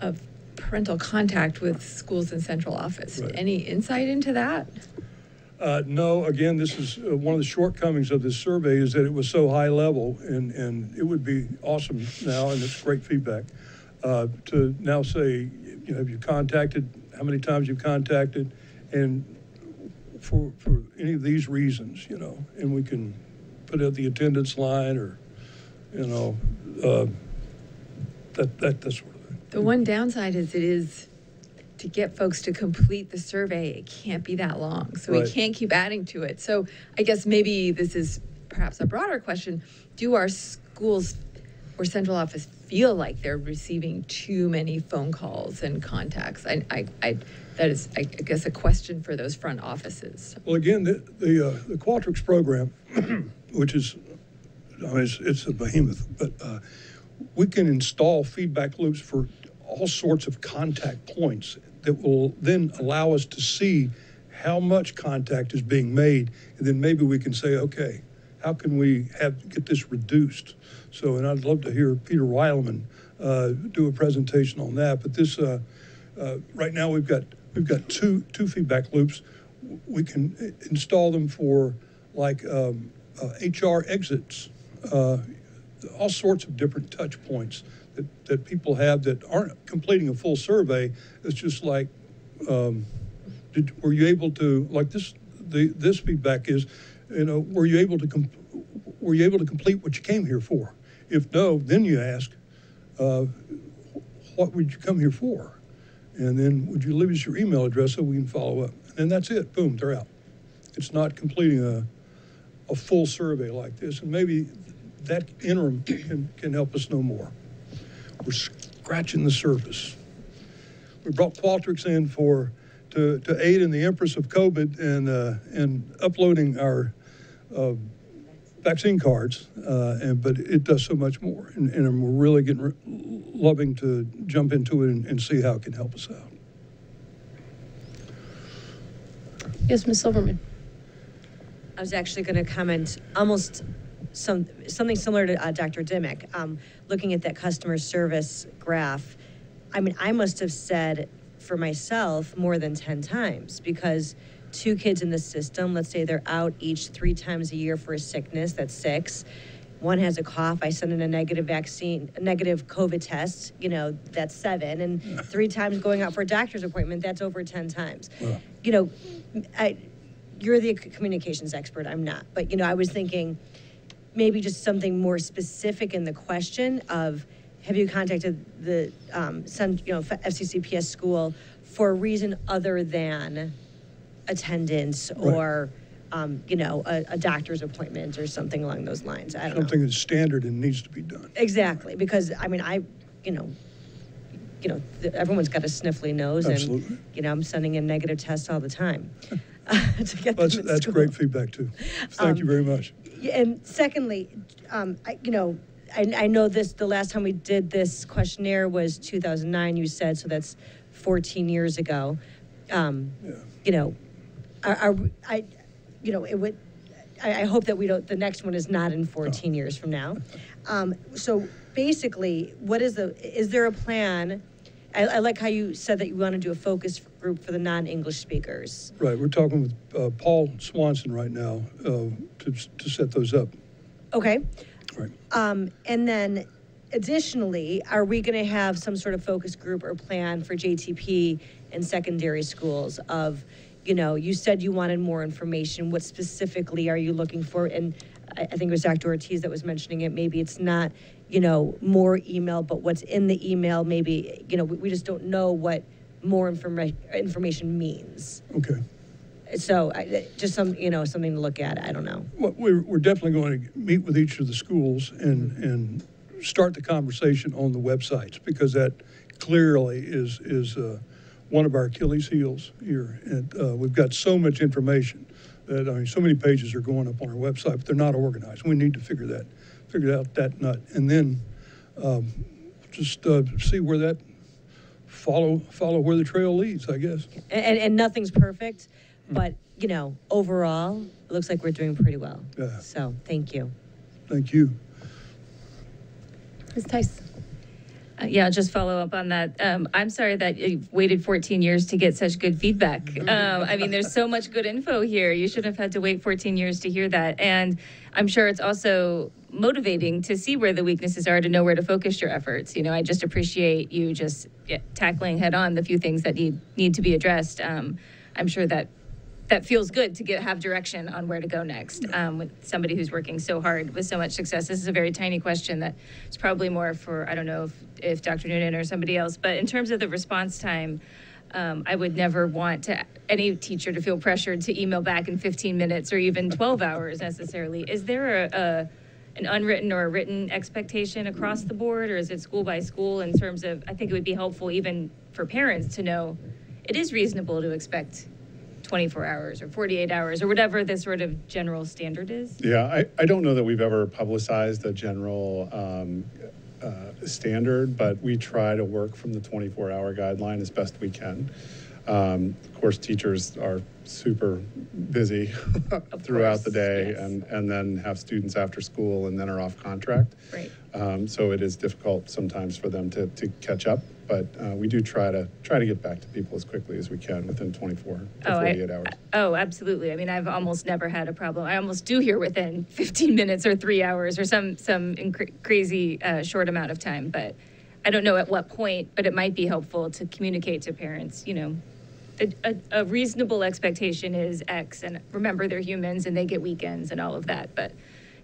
of parental contact with schools and central office. Right. Any insight into that? Uh, no, again, this is uh, one of the shortcomings of this survey is that it was so high level, and, and it would be awesome now, and it's great feedback, uh, to now say, you know, have you contacted, how many times you've contacted, and for, for any of these reasons, you know, and we can put out the attendance line or, you know, uh, that, that, that sort of thing. The one downside is it is to get folks to complete the survey, it can't be that long. So we can't keep adding to it. So I guess maybe this is perhaps a broader question. Do our schools or central office feel like they're receiving too many phone calls and contacts? I, I, I that is, I guess, a question for those front offices. Well, again, the, the, uh, the Qualtrics program, *clears throat* which is, I mean, it's, it's a behemoth, but, uh, we can install feedback loops for all sorts of contact points that will then allow us to see how much contact is being made. And then maybe we can say, okay, how can we have, get this reduced? So, and I'd love to hear Peter Weileman, uh, do a presentation on that. But this, uh, uh, right now we've got, we've got two, two feedback loops. We can install them for like, um, uh, HR exits, uh, all sorts of different touch points that, that people have that aren't completing a full survey. It's just like, um, did, were you able to, like this, the, this feedback is, you know, were you able to, com- were you able to complete what you came here for? If no, then you ask, uh, what would you come here for? And then would you leave us your email address so we can follow up? And that's it, boom, they're out. It's not completing a, a full survey like this, and maybe that interim *clears throat* can, can help us know more. We're scratching the surface. We brought Qualtrics in for, to, to aid in the empress of COVID and, uh, and uploading our, uh, vaccine cards, uh, and, but it does so much more. And, and we're really getting, re- loving to jump into it and, and see how it can help us out. Yes, Ms. Silverman. I was actually going to comment almost some, something similar to uh, Dr. Dimick. Um, looking at that customer service graph, I mean, I must have said for myself more than 10 times because two kids in the system, let's say they're out each three times a year for a sickness, that's six. One has a cough, I send in a negative vaccine, a negative COVID test, you know, that's seven. And three times going out for a doctor's appointment, that's over 10 times. You know, I, you're the communications expert, I'm not. But, you know, I was thinking maybe just something more specific in the question of, have you contacted the, um, you know, FCCPS school for a reason other than attendance Right. or, um, you know, a, a doctor's appointment or something along those lines? I don't know. Something that's standard and needs to be done. Exactly, because, I mean, I, you know, you know, everyone's got a sniffly nose and, you know, I'm sending in negative tests all the time. *laughs* *laughs* to get That's, that's great feedback too. Thank you Um, very much. And secondly, um, I, you know, I, I know this, the last time we did this questionnaire was 2009, you said, so that's 14 years ago. Um, You know, are, are, we- I, you know, it would, I, I hope that we don't, the next one is not in 14 years from now. Um, so basically, what is the, is there a plan? I, I like how you said that you want to do a focus group for the non-English speakers. Right, we're talking with uh, Paul Swanson right now uh, to, to set those up. Okay. Right. Um, and then additionally, are we going to have some sort of focus group or plan for JTP in secondary schools of, you know, you said you wanted more information. What specifically are you looking for? And I, I think it was Dr. Ortiz that was mentioning it. Maybe it's not, you know, more email, but what's in the email, maybe, you know, we, we just don't know what more informa- information means. Okay. So I, just some, you know, something to look at. I don't know. Well, we're, we're definitely going to meet with each of the schools and, and start the conversation on the websites because that clearly is, is uh, one of our Achilles heels here. And uh, we've got so much information that, I mean, so many pages are going up on our website, but they're not organized. We need to figure that, figure out that nut. And then um, just uh, see where that, follow, follow where the trail leads, I guess. And, and, and nothing's perfect, but, you know, overall, it looks like we're doing pretty well. Yeah. So, thank you. Thank you. Ms. Tice? Uh, Yeah, I'll just follow up on that. Um, I'm sorry that you've waited 14 years to get such good feedback. Um, I mean, there's so much good info here. You shouldn't have had to wait 14 years to hear that. And I'm sure it's also motivating to see where the weaknesses are to know where to focus your efforts. You know, I just appreciate you just tackling head on the few things that need need to be addressed. Um, I'm sure that that feels good to get have direction on where to go next um, with somebody who's working so hard with so much success. This is a very tiny question that is probably more for I don't know if, if Dr. Noonan or somebody else, but in terms of the response time. Um, I would never want to any teacher to feel pressured to email back in 15 minutes or even 12 hours necessarily. Is there a, a an unwritten or a written expectation across the board, or is it school by school in terms of? I think it would be helpful even for parents to know it is reasonable to expect 24 hours or 48 hours or whatever the sort of general standard is. Yeah, I, I don't know that we've ever publicized a general um, uh, standard, but we try to work from the 24-hour guideline as best we can. Um, Of course, teachers are super busy *laughs* throughout the day yes. and, and then have students after school and then are off contract. Right. Um, So it is difficult sometimes for them to, to catch up, but uh, we do try to, try to get back to people as quickly as we can within 24 to Oh, I- 48 hours. Oh, absolutely. I mean, I've almost never had a problem. I almost do hear within *laughs* 15 minutes or three hours or some some incre- crazy uh, short amount of time. But I don't know at what point. But it might be helpful to communicate to parents. You know, a, a, a reasonable expectation is X, and remember they're humans and they get weekends and all of that. But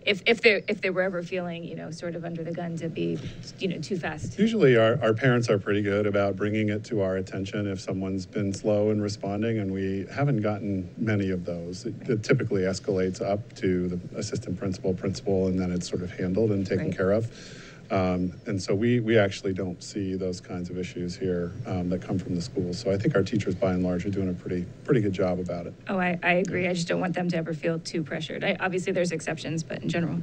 if if they if they were ever feeling you know sort of under the gun to be you know too fast. Usually, our, our parents are pretty good about bringing it to our attention if someone's been slow in responding, and we haven't gotten many of those. It, it typically escalates up to the assistant principal, principal, and then it's sort of handled and taken Right. care of. Um, and so we, we actually don't see those kinds of issues here um, that come from the schools. So I think our teachers, by and large, are doing a pretty pretty good job about it. Oh, I, I agree. I just don't want them to ever feel too pressured. I, obviously, there's exceptions, but in general.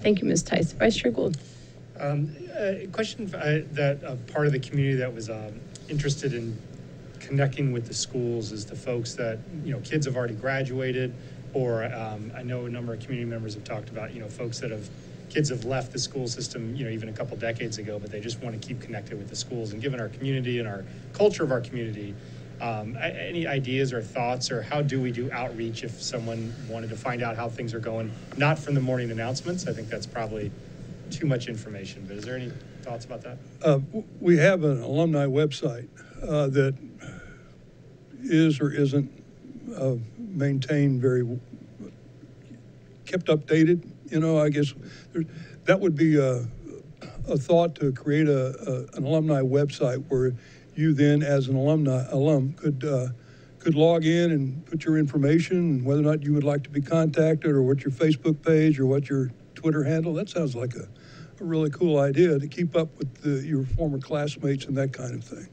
Thank you, Ms. Tice. Vice Chair Gould? Um, a question uh, that a part of the community that was um, interested in connecting with the schools is the folks that, you know, kids have already graduated, or um, I know a number of community members have talked about, you know, folks that have, kids have left the school system, you know, even a couple decades ago, but they just want to keep connected with the schools. And given our community and our culture of our community, um, any ideas or thoughts, or how do we do outreach if someone wanted to find out how things are going? Not from the morning announcements, I think that's probably too much information, but is there any thoughts about that? Uh, We have an alumni website uh, that is or isn't uh, maintained very, kept updated, you know, I guess. That would be a, a thought to create a, a- an alumni website where you then, as an alumni, alum, could, uh, could log in and put your information, and whether or not you would like to be contacted, or what your Facebook page, or what your Twitter handle, that sounds like a, a really cool idea to keep up with the, your former classmates and that kind of thing.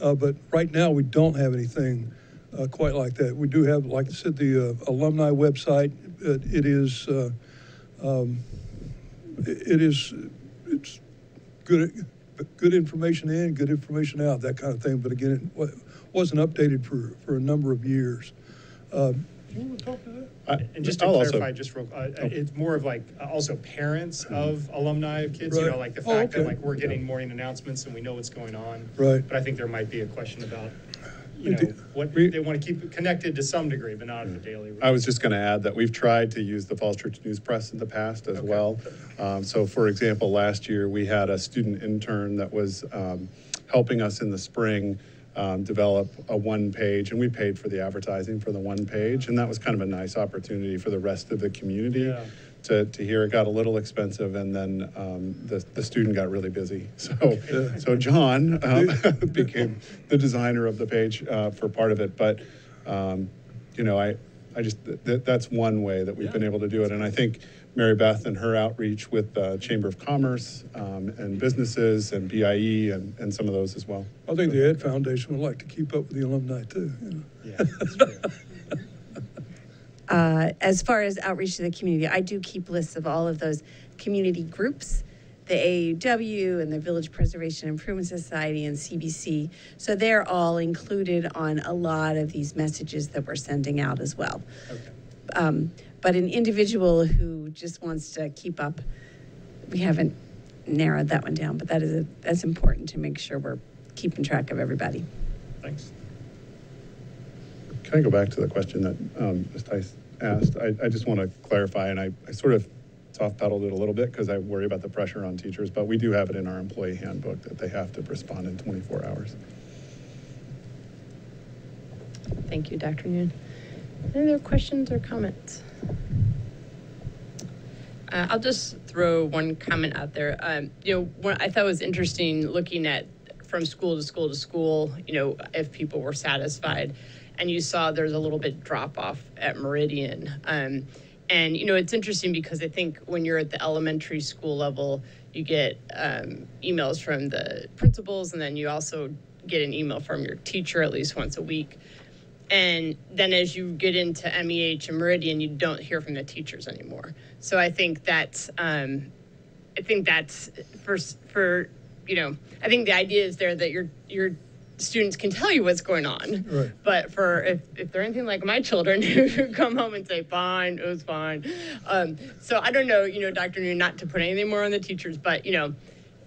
Uh, but right now, we don't have anything uh, quite like that. We do have, like I said, the uh, alumni website. It, it is, uh, um, it, it is, it's good, good information in, good information out, that kind of thing. But again, it wasn't updated for, for a number of years. Do you want to talk to that? I- And just to I'll also- clarify, just real, uh, uh, it's more of like, uh, also parents of alumni of kids, you know, like the Oh, fact that like we're getting morning announcements and we know what's going on. Right. But I think there might be a question about you know, what, they want to keep it connected to some degree, but not at a daily. I was just going to add that we've tried to use the Falls Church News Press in the past as well. Um, so, for example, last year we had a student intern that was um, helping us in the spring um, develop a one page, and we paid for the advertising for the one page, and that was kind of a nice opportunity for the rest of the community. Yeah. To, to hear it got a little expensive and then um, the, the student got really busy *laughs* so so John um, *laughs* *laughs* became the designer of the page uh, for part of it but um, you know I I just th- that's one way that we've been able to do it and I think Mary Beth and her outreach with the Chamber of Commerce um, and businesses and BIE and, and some of those as well. I think the Ed Foundation would like to keep up with the alumni too. you know. Yeah. Uh, as far as outreach to the community, I do keep lists of all of those community groups, the AAW and the Village Preservation Improvement Society and CBC. So they're all included on a lot of these messages that we're sending out as well. Um, but an individual who just wants to keep up, we haven't narrowed that one down, but that is a, that's important to make sure we're keeping track of everybody. Thanks. Can I go back to the question that um, Ms. Tice asked? I, I just want to clarify, and I, I sort of soft pedaled it a little bit because I worry about the pressure on teachers, but we do have it in our employee handbook that they have to respond in 24 hours. Thank you, Dr. Noon. Any other questions or comments? Uh, I'll just throw one comment out there. Um, you know, what I thought was interesting looking at from school to school to school, you know, if people were satisfied. And you saw there's a little bit drop off at Meridian. Um, and, you know, it's interesting because I think when you're at the elementary school level, you get um, emails from the principals, and then you also get an email from your teacher at least once a week. And then as you get into MEH and Meridian, you don't hear from the teachers anymore. So I think that's, um, I think that's for for you know, I think the idea is there that your your students can tell you what's going on. Right. But for if, if they're anything like my children *laughs* who come home and say, fine, it was fine. Um, so I don't know, you know, Dr. New, not to put anything more on the teachers, but, you know,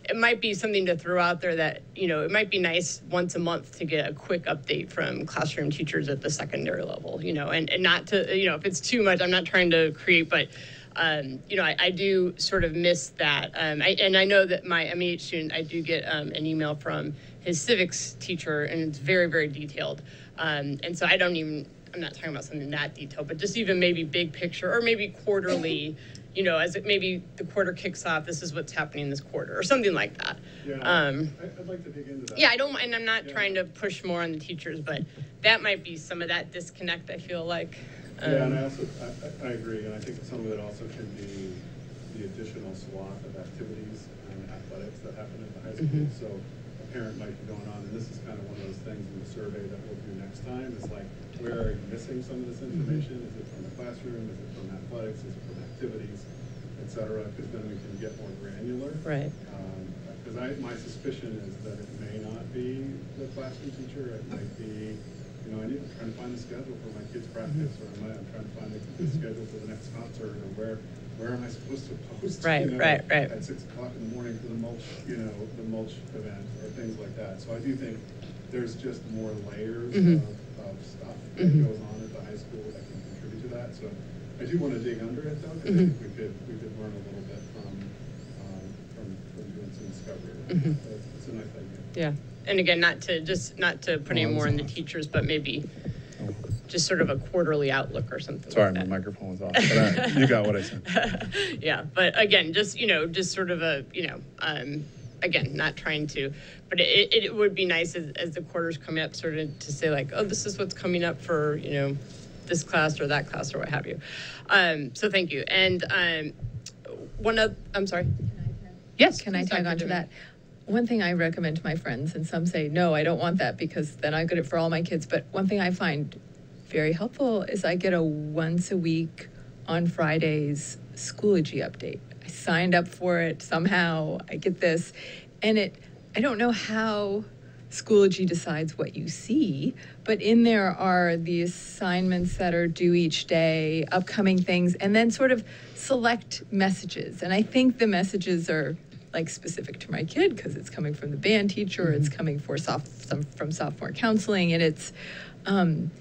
it might be something to throw out there that, you know, it might be nice once a month to get a quick update from classroom teachers at the secondary level, you know, and, and not to, you know, if it's too much, I'm not trying to create, but, um, you know, I, I do sort of miss that. Um, I, and I know that my MEH student, I do get um, an email from his civics teacher, and it's very, very detailed. Um, and so I don't even, I'm not talking about something that detailed, but just even maybe big picture or maybe quarterly, you know, as it maybe the quarter kicks off, this is what's happening this quarter or something like that. Um, I- I'd like to dig into that. yeah, I don't, and I'm not trying to push more on the teachers, but that might be some of that disconnect, I feel like. Yeah, and I Um, also, I, I agree, and I think some of it also can be the additional swath of activities and athletics that happen at the high school. Mhm. So parent might be going on, and this is kind of one of those things in the survey that we'll do next time, is like, where are you missing some of this mm-hmm. information? Is it from the classroom, is it from athletics, is it from activities, et cetera? Because then we can get more granular. Right. Um, because I, my suspicion is that it may not be the classroom teacher, it might be, you know, I need, I'm trying to find the schedule for my kid's practice, or am I, I'm trying to find the, the schedule for the next concert, or where, where am I supposed to post? Right, you know, right, right. At six o'clock in the morning for the mulch, you know, the mulch event, or things like that. So I do think there's just more layers Mhm. of, of stuff that Mhm. goes on at the high school that can contribute to that. So I do want to dig under it though, because I Mhm. think we could, we could learn a little bit from, um, from, from doing some discovery. Mhm. It's it's a nice idea. Yeah, and again, not to, just not to put any more on the teachers, but maybe just sort of a quarterly outlook or something like Sorry, my microphone was off, but all right, you got what I said. *laughs* yeah, but again, just you know, just sort of a you know, um, again, not trying to, but it, it would be nice as, as the quarters come up, sort of to say like, oh, this is what's coming up for you know, this class or that class or what have you. Um, so thank you. And um, one of, I'm sorry. Yes. Can I tag Dr. on to that? One thing I recommend to my friends, and some say, no, I don't want that because then I get it for all my kids. But one thing I find very helpful is I get a once a week on Fridays Schoology update. I signed up for it somehow. I get this. And it, I don't know how Schoology decides what you see, but in there are the assignments that are due each day, upcoming things, and then sort of select messages. And I think the messages are like specific to my kid because it's coming from the band teacher, it's coming for soph- some from sophomore counseling, and it's um,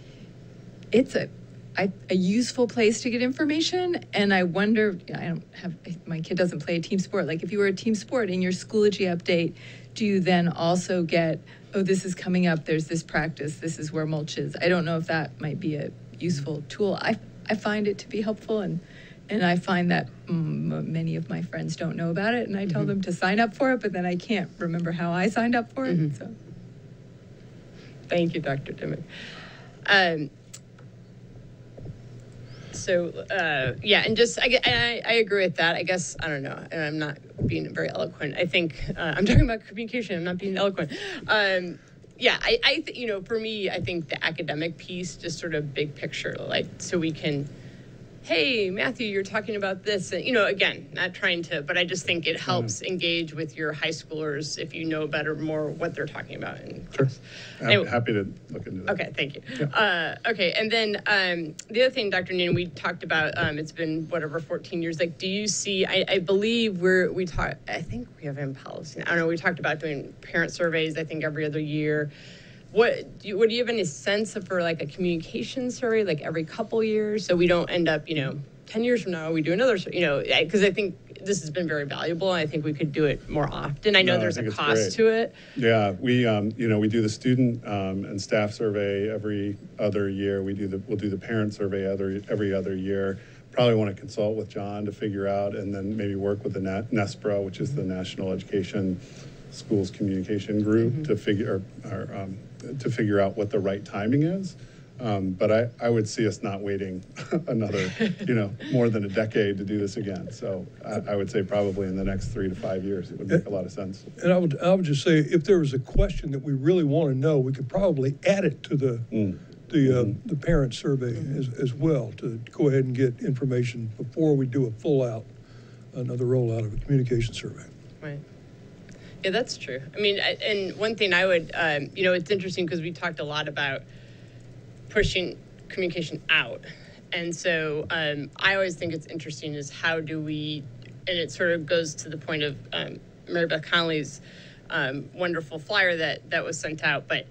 it's a I, a useful place to get information. And I wonder, I don't have my kid doesn't play a team sport. Like if you were a team sport in your Schoology update, do you then also get oh this is coming up? There's this practice. This is where mulch is. I don't know if that might be a useful tool. I I find it to be helpful and. And I find that mm, many of my friends don't know about it, and I tell them to sign up for it, but then I can't remember how I signed up for it. So. Thank you, Dr. Dimick. Um, so, uh, yeah, and just, I, I, I agree with that. I guess, I don't know, and I'm not being very eloquent. I think, uh, I'm talking about communication, I'm not being eloquent. Um, yeah, I, I, th- you know, for me, I think the academic piece, just sort of big picture, like, so we can, hey, Matthew, you're talking about this. And, you know, again, not trying to, but I just think it helps engage with your high schoolers if you know better more what they're talking about in Sure. Anyway. happy to look into that. Okay, thank you. Uh, okay, and then um, the other thing, Dr. Noonan, we talked about. Um, it's been whatever 14 years. Like, do you see? I, I believe we're we talk. I think we have in policy. I don't know. We talked about doing parent surveys. I think every other year. What do you, what do you have any sense of for like a communication survey, like every couple years, so we don't end up, you know, 10 years from now we do another, you know, because I think this has been very valuable. I think we could do it more often. I know No, there's think a cost to it. Yeah, we, um, you know, we do the student, um, and staff survey every other year. We do the, we'll do the parent survey other, every other year. Probably want to consult with John to figure out, and then maybe work with the NESPRA, which is the National Education Schools Communication Group, to figure, or, um, to figure out what the right timing is. Um, but I, I would see us not waiting *laughs* another, you know, more than a decade to do this again. So I, I would say probably in the next three to five years, it would make a lot of sense. And I would, I would just say, if there was a question that we really want to know, we could probably add it to the, Mm. the, uh, the parent survey as, as well, to go ahead and get information before we do a full out, another rollout of a communication survey. Right. Yeah, that's true. I mean, I- and one thing I would, um, you know, it's interesting because we talked a lot about pushing communication out. And so um, I always think it's interesting is how do we, and it sort of goes to the point of um, Mary Beth Connolly's um, wonderful flyer that, that was sent out, but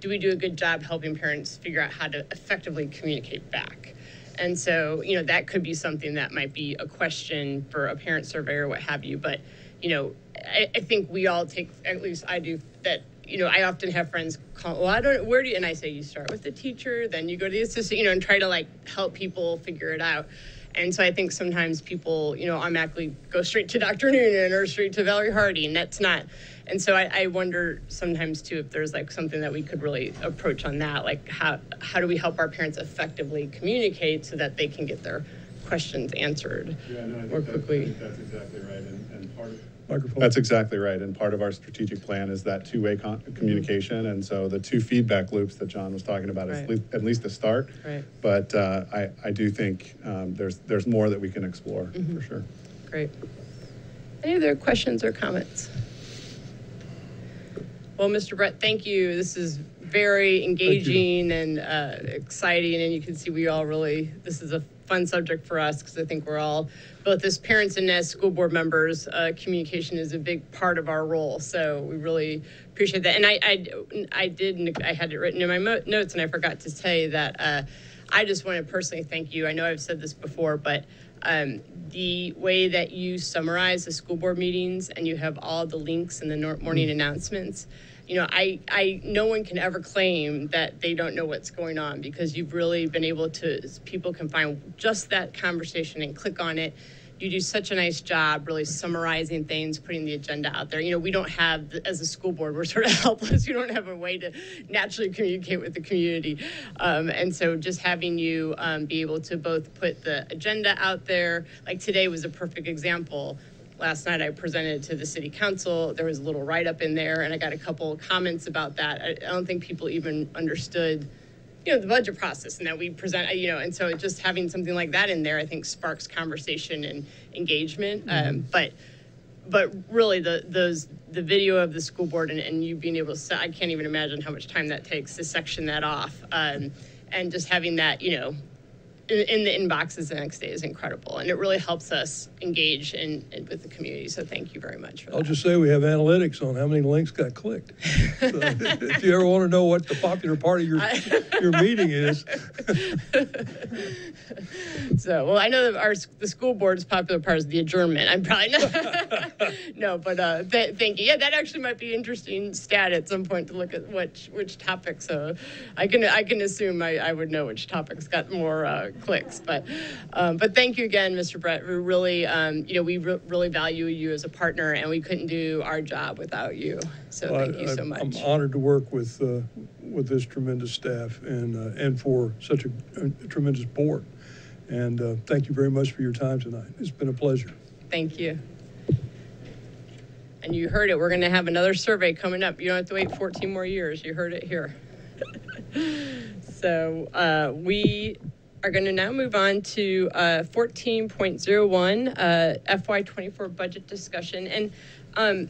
do we do a good job helping parents figure out how to effectively communicate back? And so, you know, that could be something that might be a question for a parent survey or what have you. But, you know, I, I think we all take, at least I do, that, you know, I often have friends call, well, I don't, where do you, and I say, you start with the teacher, then you go to the assistant, you know, and try to like help people figure it out. And so I think sometimes people, you know, automatically go straight to Dr. Noonan or straight to Valerie Hardy, and that's not. And so I, I wonder sometimes too if there's like something that we could really approach on that, like how how do we help our parents effectively communicate so that they can get their questions answered Yeah, no, I more that- I quickly. think that's exactly right, and, and part of. Microphone. That's exactly right, and part of our strategic plan is that two-way con- communication, and so the two feedback loops that John was talking about is le- at least a start. Right. But uh, I, I do think um, there's, there's more that we can explore, Mm-hmm. for sure. Great. Any other questions or comments? Well, Mr. Brett, thank you. This is very engaging and uh, exciting, and you can see we all really, this is a fun subject for us because I think we're all, both as parents and as school board members, uh, communication is a big part of our role. So we really appreciate that. And I, I, I did, I had it written in my mo- notes, and I forgot to say that uh, I just want to personally thank you. I know I've said this before, but um, the way that you summarize the school board meetings and you have all the links and the morning announcements, you know, I, I, no one can ever claim that they don't know what's going on because you've really been able to, people can find just that conversation and click on it. You do such a nice job really summarizing things, putting the agenda out there. You know, we don't have, as a school board, we're sort of *laughs* helpless. We don't have a way to naturally communicate with the community. Um, and so just having you um, be able to both put the agenda out there, like today was a perfect example last night I presented to the city council. There was a little write up in there, and I got a couple of comments about that. I, I don't think people even understood, you know, the budget process and that we present, you know, and so just having something like that in there, I think sparks conversation and engagement. Um, but but really the those the video of the school board and, and you being able to I can't even imagine how much time that takes to section that off um, and just having that you know in, in the inboxes the next day is incredible, and it really helps us engage in, in with the community. So thank you very much for I'll that. just say we have analytics on how many links got clicked. *laughs* So If you ever want to know what the popular part of your, your meeting is, *laughs* So, well, I know that our the school board's popular part is the adjournment. I'm probably not. *laughs* no, but uh, th- thank you. Yeah, that actually might be interesting stat at some point to look at which which topics. Uh, I can I can assume I, I would know which topics got more uh, clicks. But um, but thank you again, Mr. Brett. We really um, you know we re- really value you as a partner, and we couldn't do our job without you. So thank I- you so much. I'm honored to work with, uh, with this tremendous staff and, uh, and for such a a tremendous board. And uh, thank you very much for your time tonight. It's been a pleasure. Thank you. And you heard it, we're gonna have another survey coming up. You don't have to wait 14 more years. You heard it here. *laughs* So uh, we are gonna now move on to uh, 14.01, uh, FY24 budget discussion. And um,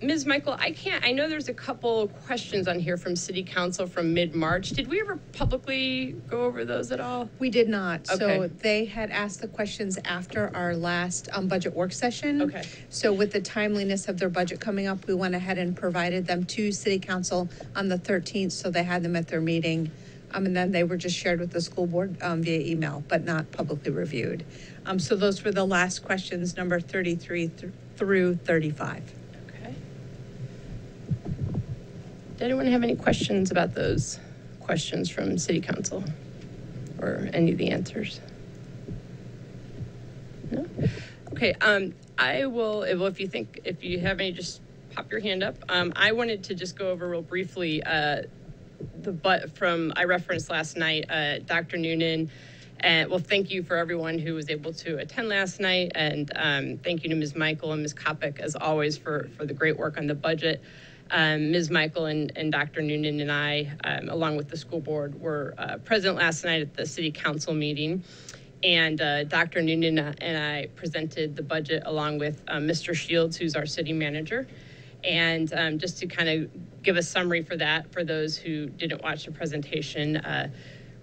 Ms. Michael, I can't, I know there's a couple questions on here from city council from mid-March. Did we ever publicly go over those at all? We did not. So they had asked the questions after our last um, budget work session. Okay. So with the timeliness of their budget coming up, we went ahead and provided them to city council on the 13th, so they had them at their meeting. Um, And then they were just shared with the school board um, via email, but not publicly reviewed. Um, So those were the last questions, number 33 th- through 35. Okay. Did anyone have any questions about those questions from city council? Or any of the answers? No? Okay, um, I will, if- you think, if you have any, just pop your hand up. Um, I wanted to just go over real briefly, uh, the, but from, I referenced last night, uh, Dr. Noonan, and, well, thank you for everyone who was able to attend last night, and, um, thank you to Ms. Michael and Ms. Kopic, as always, for, for the great work on the budget. Um, Ms. Michael and, and Dr. Noonan and I, um, along with the school board, were, uh, present last night at the city council meeting. And uh, Dr. Noonan and I presented the budget along with um, Mr. Shields, who's our city manager. And um, just to kind of give a summary for that, for those who didn't watch the presentation, uh,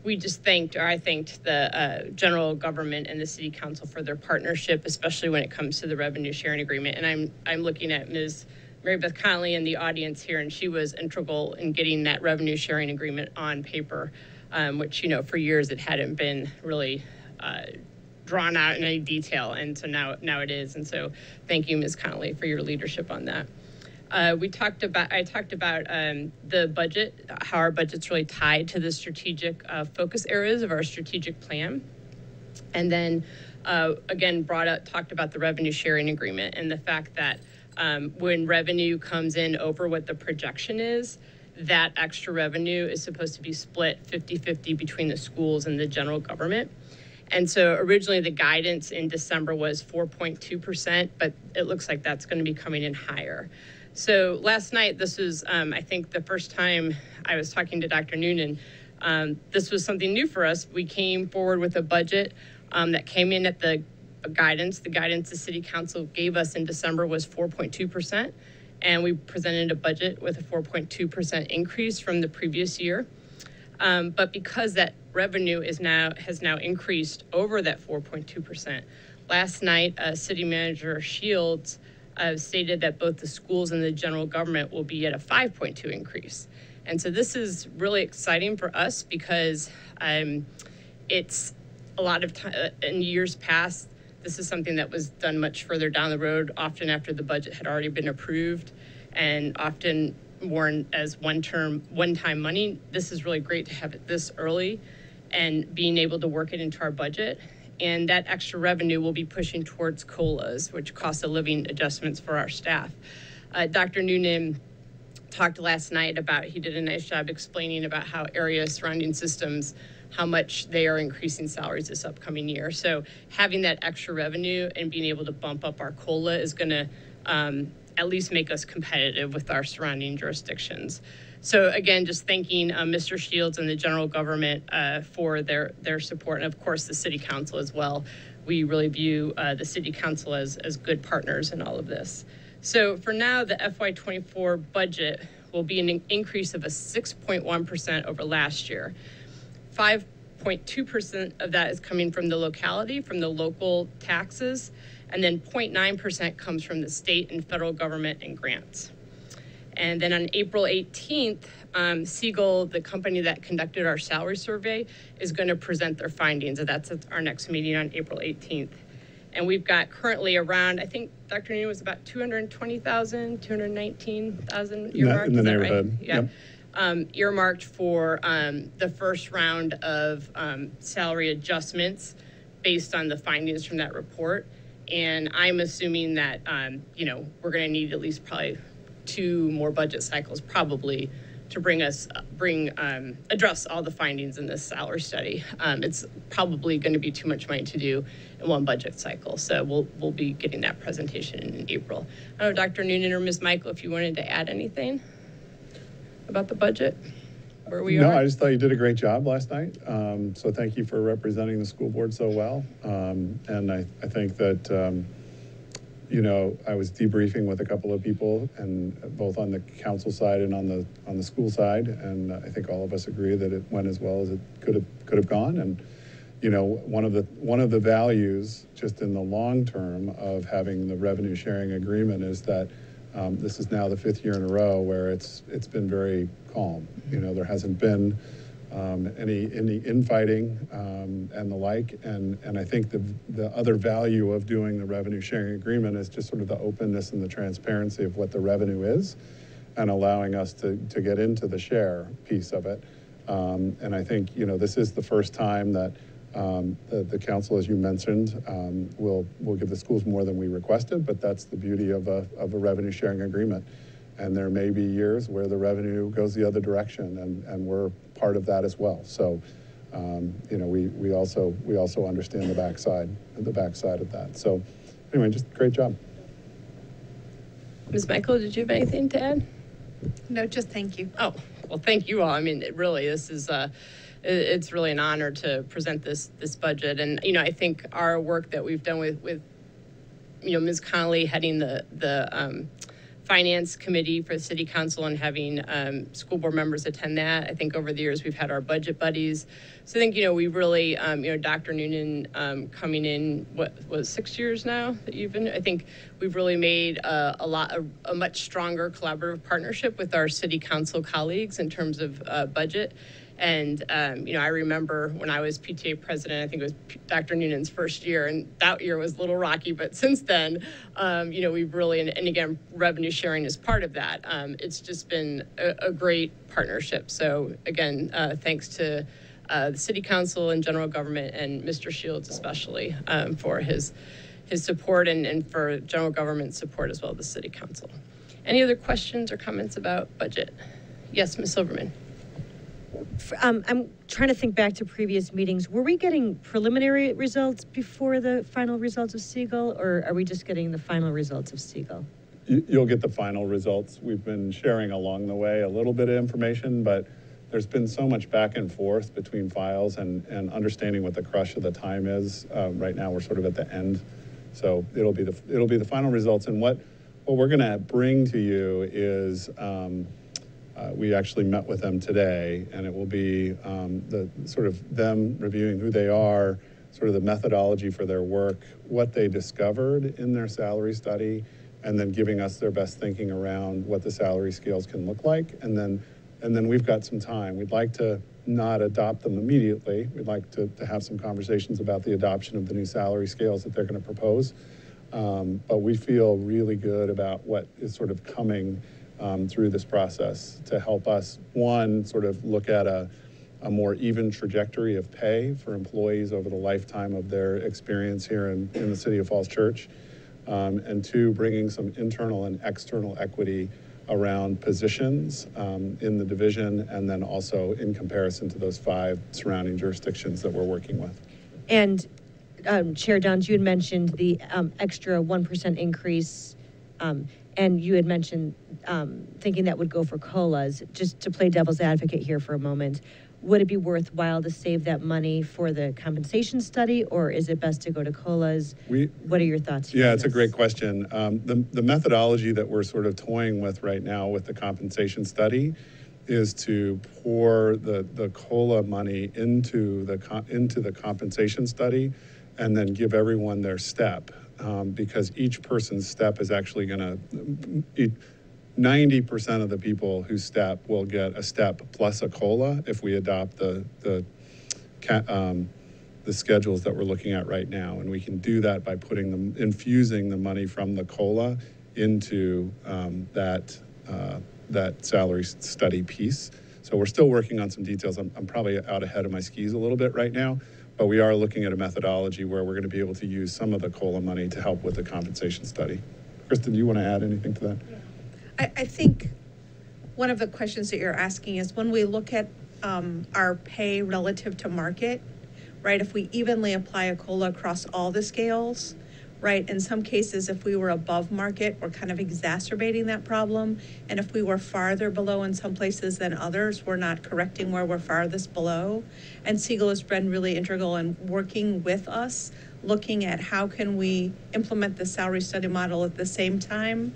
we just thanked, or I thanked the uh, general government and the city council for their partnership, especially when it comes to the revenue sharing agreement. And I'm I'm looking at Ms. Mary Beth Connolly in the audience here, and she was integral in getting that revenue sharing agreement on paper, um, which you know for years it hadn't been really uh, drawn out in any detail, and so now now it is. And so, thank you, Ms. Connolly, for your leadership on that. Uh, we talked about I talked about um, the budget, how our budget's really tied to the strategic uh, focus areas of our strategic plan, and then uh, again brought up talked about the revenue sharing agreement and the fact that um, when revenue comes in over what the projection is, that extra revenue is supposed to be split 50-50 between the schools and the general government. And so originally the guidance in December was 4.2%, but it looks like that's going to be coming in higher. So last night, this was, um, I think, the first time I was talking to Dr. Noonan. Um, this was something new for us. We came forward with a budget um, that came in at the guidance. The guidance the city council gave us in December was 4.2%. And we presented a budget with a 4.2% increase from the previous year. Um, but because that revenue is now has now increased over that 4.2%, last night, uh, City Manager Shields uh, stated that both the schools and the general government will be at a 5.2 increase. And so this is really exciting for us because um, it's a lot of time in years past. This is something that was done much further down the road, often after the budget had already been approved, and often more as one term, one time money. This is really great to have it this early and being able to work it into our budget. And that extra revenue will be pushing towards COLAs, which cost of living adjustments for our staff. Uh, Dr. Noonan talked last night about, he did a nice job explaining about how area surrounding systems, how much they are increasing salaries this upcoming year. So having that extra revenue and being able to bump up our COLA is to um, at least make us competitive with our surrounding jurisdictions. So again, just thanking uh, Mr. Shields and the general government uh, for their their support, and of course the city council as well. We really view uh, the city council as as good partners in all of this. So for now, the FY24 budget will be an increase of a 6.1% over last year. 0.2% of that is coming from the locality, from the local taxes, and then 0.9% comes from the state and federal government and grants. And then on April 18th, um, Segal, the company that conducted our salary survey, is going to present their findings. And that's our next meeting on April 18th. And we've got currently around, I think Dr. Nino was about 220,000, 219,000 In earmarked. in the that right? neighborhood, Yeah. yep. Um, earmarked for um, the first round of um, salary adjustments based on the findings from that report. And I'm assuming that, um, you know, we're going to need at least probably two more budget cycles probably to bring us, bring, um, address all the findings in this salary study. Um, it's probably going to be too much money to do in one budget cycle. So we'll, we'll be getting that presentation in April. I don't know, Dr. Noonan or Ms. Michael, if you wanted to add anything about the budget, where we are. No, are. I just thought you did a great job last night. Um, so thank you for representing the school board so well. Um, and I, I think that, um, you know, I was debriefing with a couple of people and both on the council side and on the, on the school side. And I think all of us agree that it went as well as it could have, could have gone. And, you know, one of the, one of the values just in the long term of having the revenue sharing agreement is that um, this is now the fifth year in a row where it's, it's been very calm. You know, there hasn't been um, any, any infighting um, and the like. And, and I think the, the other value of doing the revenue sharing agreement is just sort of the openness and the transparency of what the revenue is and allowing us to, to get into the share piece of it. Um, and I think, you know, this is the first time that um, the, the council, as you mentioned, um, will, will give the schools more than we requested, but that's the beauty of a, of a revenue sharing agreement. And there may be years where the revenue goes the other direction, and, and we're part of that as well. So, um, you know, we, we also we also understand the backside the backside of that. So, anyway, just great job. Ms. Michael, did you have anything to add? No, just thank you. Oh, well, thank you all. I mean, it really, this is, uh, it's really an honor to present this, this budget. And, you know, I think our work that we've done with, with, you know, Ms. Connolly heading the, the, um, Finance Committee for the City Council and having, um, school board members attend that. I think over the years, we've had our budget buddies. So I think, you know, we really, um, you know, Dr. Noonan, um, coming in, what, was six years now that you've been? I think we've really made a, a lot, a, a much stronger collaborative partnership with our city council colleagues in terms of, uh, budget. And, um, you know, I remember when I was PTA president, I think it was P- Dr. Noonan's first year, and that year was a little rocky. But *laughs* since then, um, you know, we've really, and, and again, revenue sharing is part of that. Um, it's just been a, a great partnership. So, again, uh, thanks to uh, the city council and general government, and Mr. Shields especially um, for his his support and, and for general government support as well as the city council. Any other questions or comments about budget? Yes, Ms. Silverman. Um, I'm trying to think back to previous meetings. Were we getting preliminary results before the final results of Segal, or are we just getting the final results of Segal? You, you'll get the final results. We've been sharing along the way a little bit of information, but there's been so much back and forth between files and, and understanding what the crush of the time is. Um, right now, we're sort of at the end, so it'll be the it'll be the final results. And what what we're going to bring to you is. Um, uh, we actually met with them today, and it will be um, the sort of them reviewing who they are, sort of the methodology for their work, what they discovered in their salary study, and then giving us their best thinking around what the salary scales can look like. And then, and then we've got some time. We'd like to not adopt them immediately. We'd like to, to have some conversations about the adoption of the new salary scales that they're going to propose. Um, but we feel really good about what is sort of coming um, through this process to help us, one, sort of look at a, a more even trajectory of pay for employees over the lifetime of their experience here in, in the city of Falls Church, um, and two, bringing some internal and external equity around positions um, in the division, and then also in comparison to those five surrounding jurisdictions that we're working with. And um, Chair Downs, you had mentioned the um, extra 1% increase, um, and you had mentioned um, thinking that would go for COLAs. Just to play devil's advocate here for a moment, would it be worthwhile to save that money for the compensation study, or is it best to go to COLAs? We, What are your thoughts? Yeah, it's a great question. Um, the, the methodology that we're sort of toying with right now with the compensation study is to pour the, the COLA money into the, into the compensation study and then give everyone their step. Um, because each person's step is actually e- ninety percent of the people who step will get a step plus a COLA if we adopt the, the um, the schedules that we're looking at right now. And we can do that by putting them, infusing the money from the COLA into um, that, uh, that salary study piece. So we're still working on some details. I'm, I'm probably out ahead of my skis a little bit right now, but we are looking at a methodology where we're going to be able to use some of the COLA money to help with the compensation study. Kristen, do you want to add anything to that? I, I think one of the questions that you're asking is when we look at um, our pay relative to market, right? If we evenly apply a COLA across all the scales, right? In some cases, if we were above market, we're kind of exacerbating that problem. And if we were farther below in some places than others, we're not correcting where we're farthest below. And Segal has been really integral in working with us, looking at how can we implement the salary study model at the same time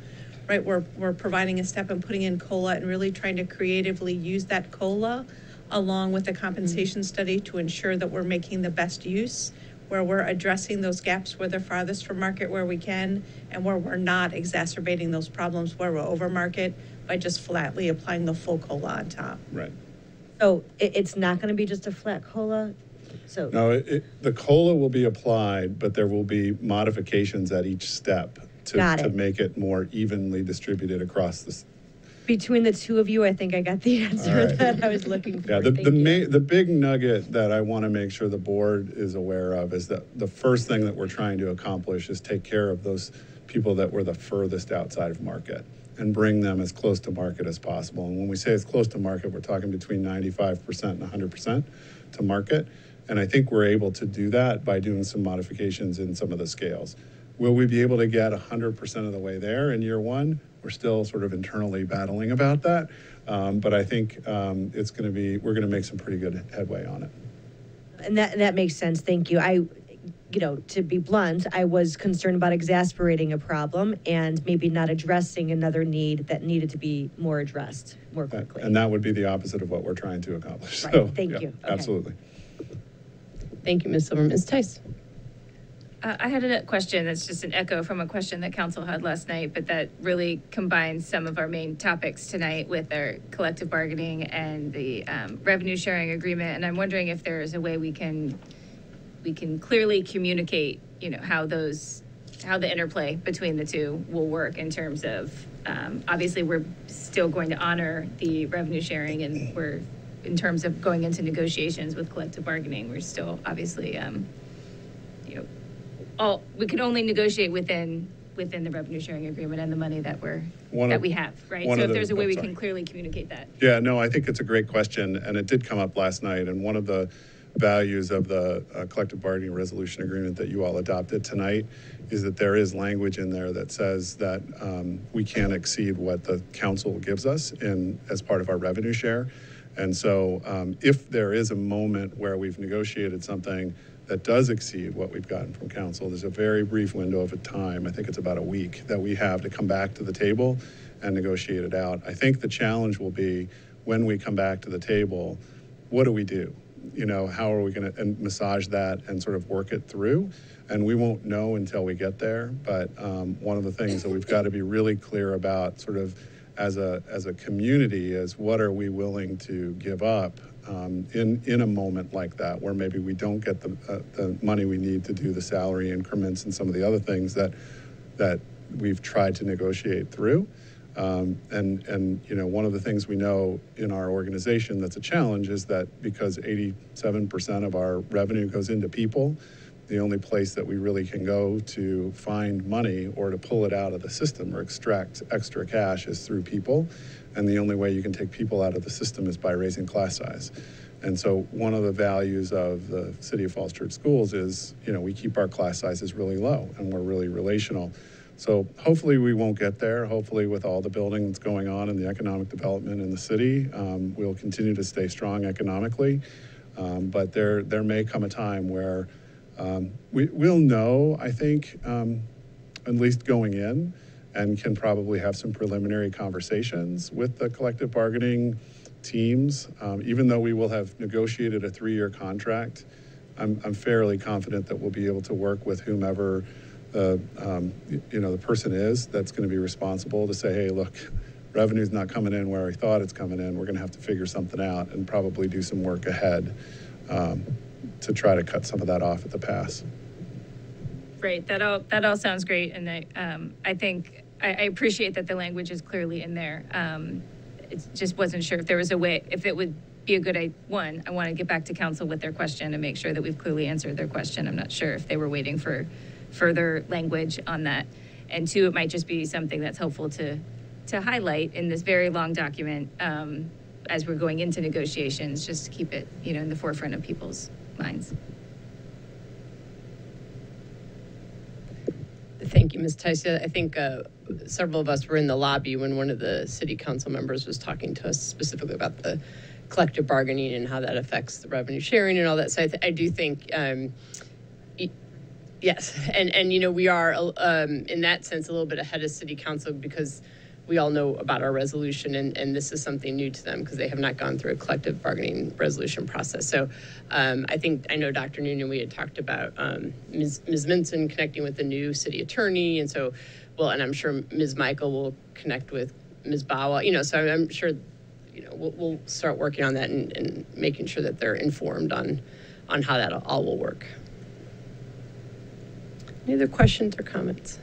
right? We're, we're providing a step and putting in COLA and really trying to creatively use that COLA along with the mm-hmm. compensation study to ensure that we're making the best use, where we're addressing those gaps where they're farthest from market where we can, and where we're not exacerbating those problems where we're over market by just flatly applying the full COLA on top. Right. So it, it's not going to be just a flat COLA? So. No, it, it, the COLA will be applied, but there will be modifications at each step to, Got to it. make it more evenly distributed across the. s- Between the two of you, I think I got the *laughs* answer right. that I was looking for. Yeah, the, Thank the ma- the big nugget that I want to make sure the board is aware of is that the first thing that we're trying to accomplish is take care of those people that were the furthest outside of market and bring them as close to market as possible. And when we say as close to market, we're talking between 95% and 100% to market. And I think we're able to do that by doing some modifications in some of the scales. Will we be able to get 100% of the way there in year one? We're still sort of internally battling about that. Um, but I think um, it's going to be, we're going to make some pretty good headway on it. And that, that makes sense, thank you. I, you know, to be blunt, I was concerned about exasperating a problem and maybe not addressing another need that needed to be more addressed more quickly. And that would be the opposite of what we're trying to accomplish. *laughs* Right, So, thank yeah, you. Okay. Absolutely. Thank you, Ms. Silver. Ms. Tice? Uh, I had a question that's just an echo from a question that council had last night, but that really combines some of our main topics tonight with our collective bargaining and the um, revenue sharing agreement. And I'm wondering if there is a way we can, we can clearly communicate, you know, how those, how the interplay between the two will work in terms of, um, obviously, we're still going to honor the revenue sharing and we're, in terms of going into negotiations with collective bargaining, we're still obviously, um, all, we can only negotiate within, within the revenue sharing agreement and the money that we're, One that of- we have, right? one So of if the- there's a way oh, we sorry. can clearly communicate that. Yeah, no, I think it's a great question, and it did come up last night. And one of the values of the uh, collective bargaining resolution agreement that you all adopted tonight is that there is language in there that says that um, we can't exceed what the council gives us in as part of our revenue share. And so, um, if there is a moment where we've negotiated something that does exceed what we've gotten from council, there's a very brief window of a time, I think it's about a week, that we have to come back to the table and negotiate it out. I think the challenge will be when we come back to the table, what do we do? You know, how are we going to massage that and sort of work it through? And we won't know until we get there. But um, one of the things that we've got to be really clear about, sort of as a as a community, is what are we willing to give up um, in in a moment like that, where maybe we don't get the uh, the money we need to do the salary increments and some of the other things that that we've tried to negotiate through. Um, and, and, you know, one of the things we know in our organization that's a challenge is that because 87% of our revenue goes into people, the only place that we really can go to find money or to pull it out of the system or extract extra cash is through people. And the only way you can take people out of the system is by raising class size. And so one of the values of the City of Falls Church Schools is, you know, we keep our class sizes really low and we're really relational. So hopefully we won't get there. Hopefully with all the building that's going on and the economic development in the city, um, we'll continue to stay strong economically. Um, but there, there may come a time where um, we, we'll know, I think, um, at least going in, and can probably have some preliminary conversations with the collective bargaining teams, um, even though we will have negotiated a three-year contract, I'm, I'm fairly confident that we'll be able to work with whomever the, um, you know, the person is that's going to be responsible to say, hey, look, revenue's not coming in where I thought it's coming in. We're going to have to figure something out and probably do some work ahead um, to try to cut some of that off at the pass. Right, that all, that all sounds great, and I, um, I think, I, I appreciate that the language is clearly in there. Um, it just wasn't sure if there was a way, if it would be a good, I, one, I want to get back to council with their question and make sure that we've clearly answered their question. I'm not sure if they were waiting for further language on that. And two, it might just be something that's helpful to, to highlight in this very long document, um, as we're going into negotiations, just to keep it, you know, in the forefront of people's Thank you, Ms. Tyson. I think uh, several of us were in the lobby when one of the city council members was talking to us specifically about the collective bargaining and how that affects the revenue sharing and all that. So I, th- I do think, um, y- yes, and and you know we are um, in that sense a little bit ahead of city council because we all know about our resolution and, and this is something new to them because they have not gone through a collective bargaining resolution process. So um, I think, I know Dr. Noonan, we had talked about um, Ms. Ms. Minson connecting with the new city attorney. And so, well, and I'm sure Ms. Michael will connect with Ms. Bawa, you know, so I'm sure, you know, we'll, we'll start working on that and, and making sure that they're informed on, on how that all will work. Any other questions or comments?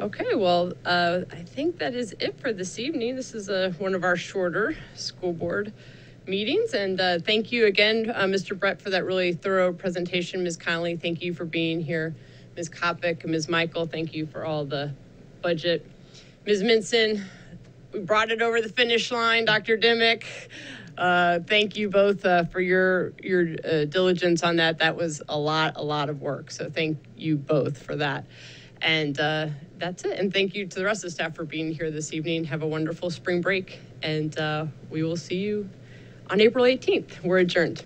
Okay, well, uh, I think that is it for this evening. This is uh, one of our shorter school board meetings. And uh, thank you again, uh, Mr. Brett, for that really thorough presentation. Ms. Connolly, thank you for being here. Ms. Kopic, Ms. Michael, thank you for all the budget. Ms. Minson, we brought it over the finish line. Dr. Dimick, uh, thank you both uh, for your your diligence on that. That was a lot, a lot of work. So thank you both for that. And uh, that's it. And thank you to the rest of the staff for being here this evening. Have a wonderful spring break, and uh, we will see you on April 18th. We're adjourned.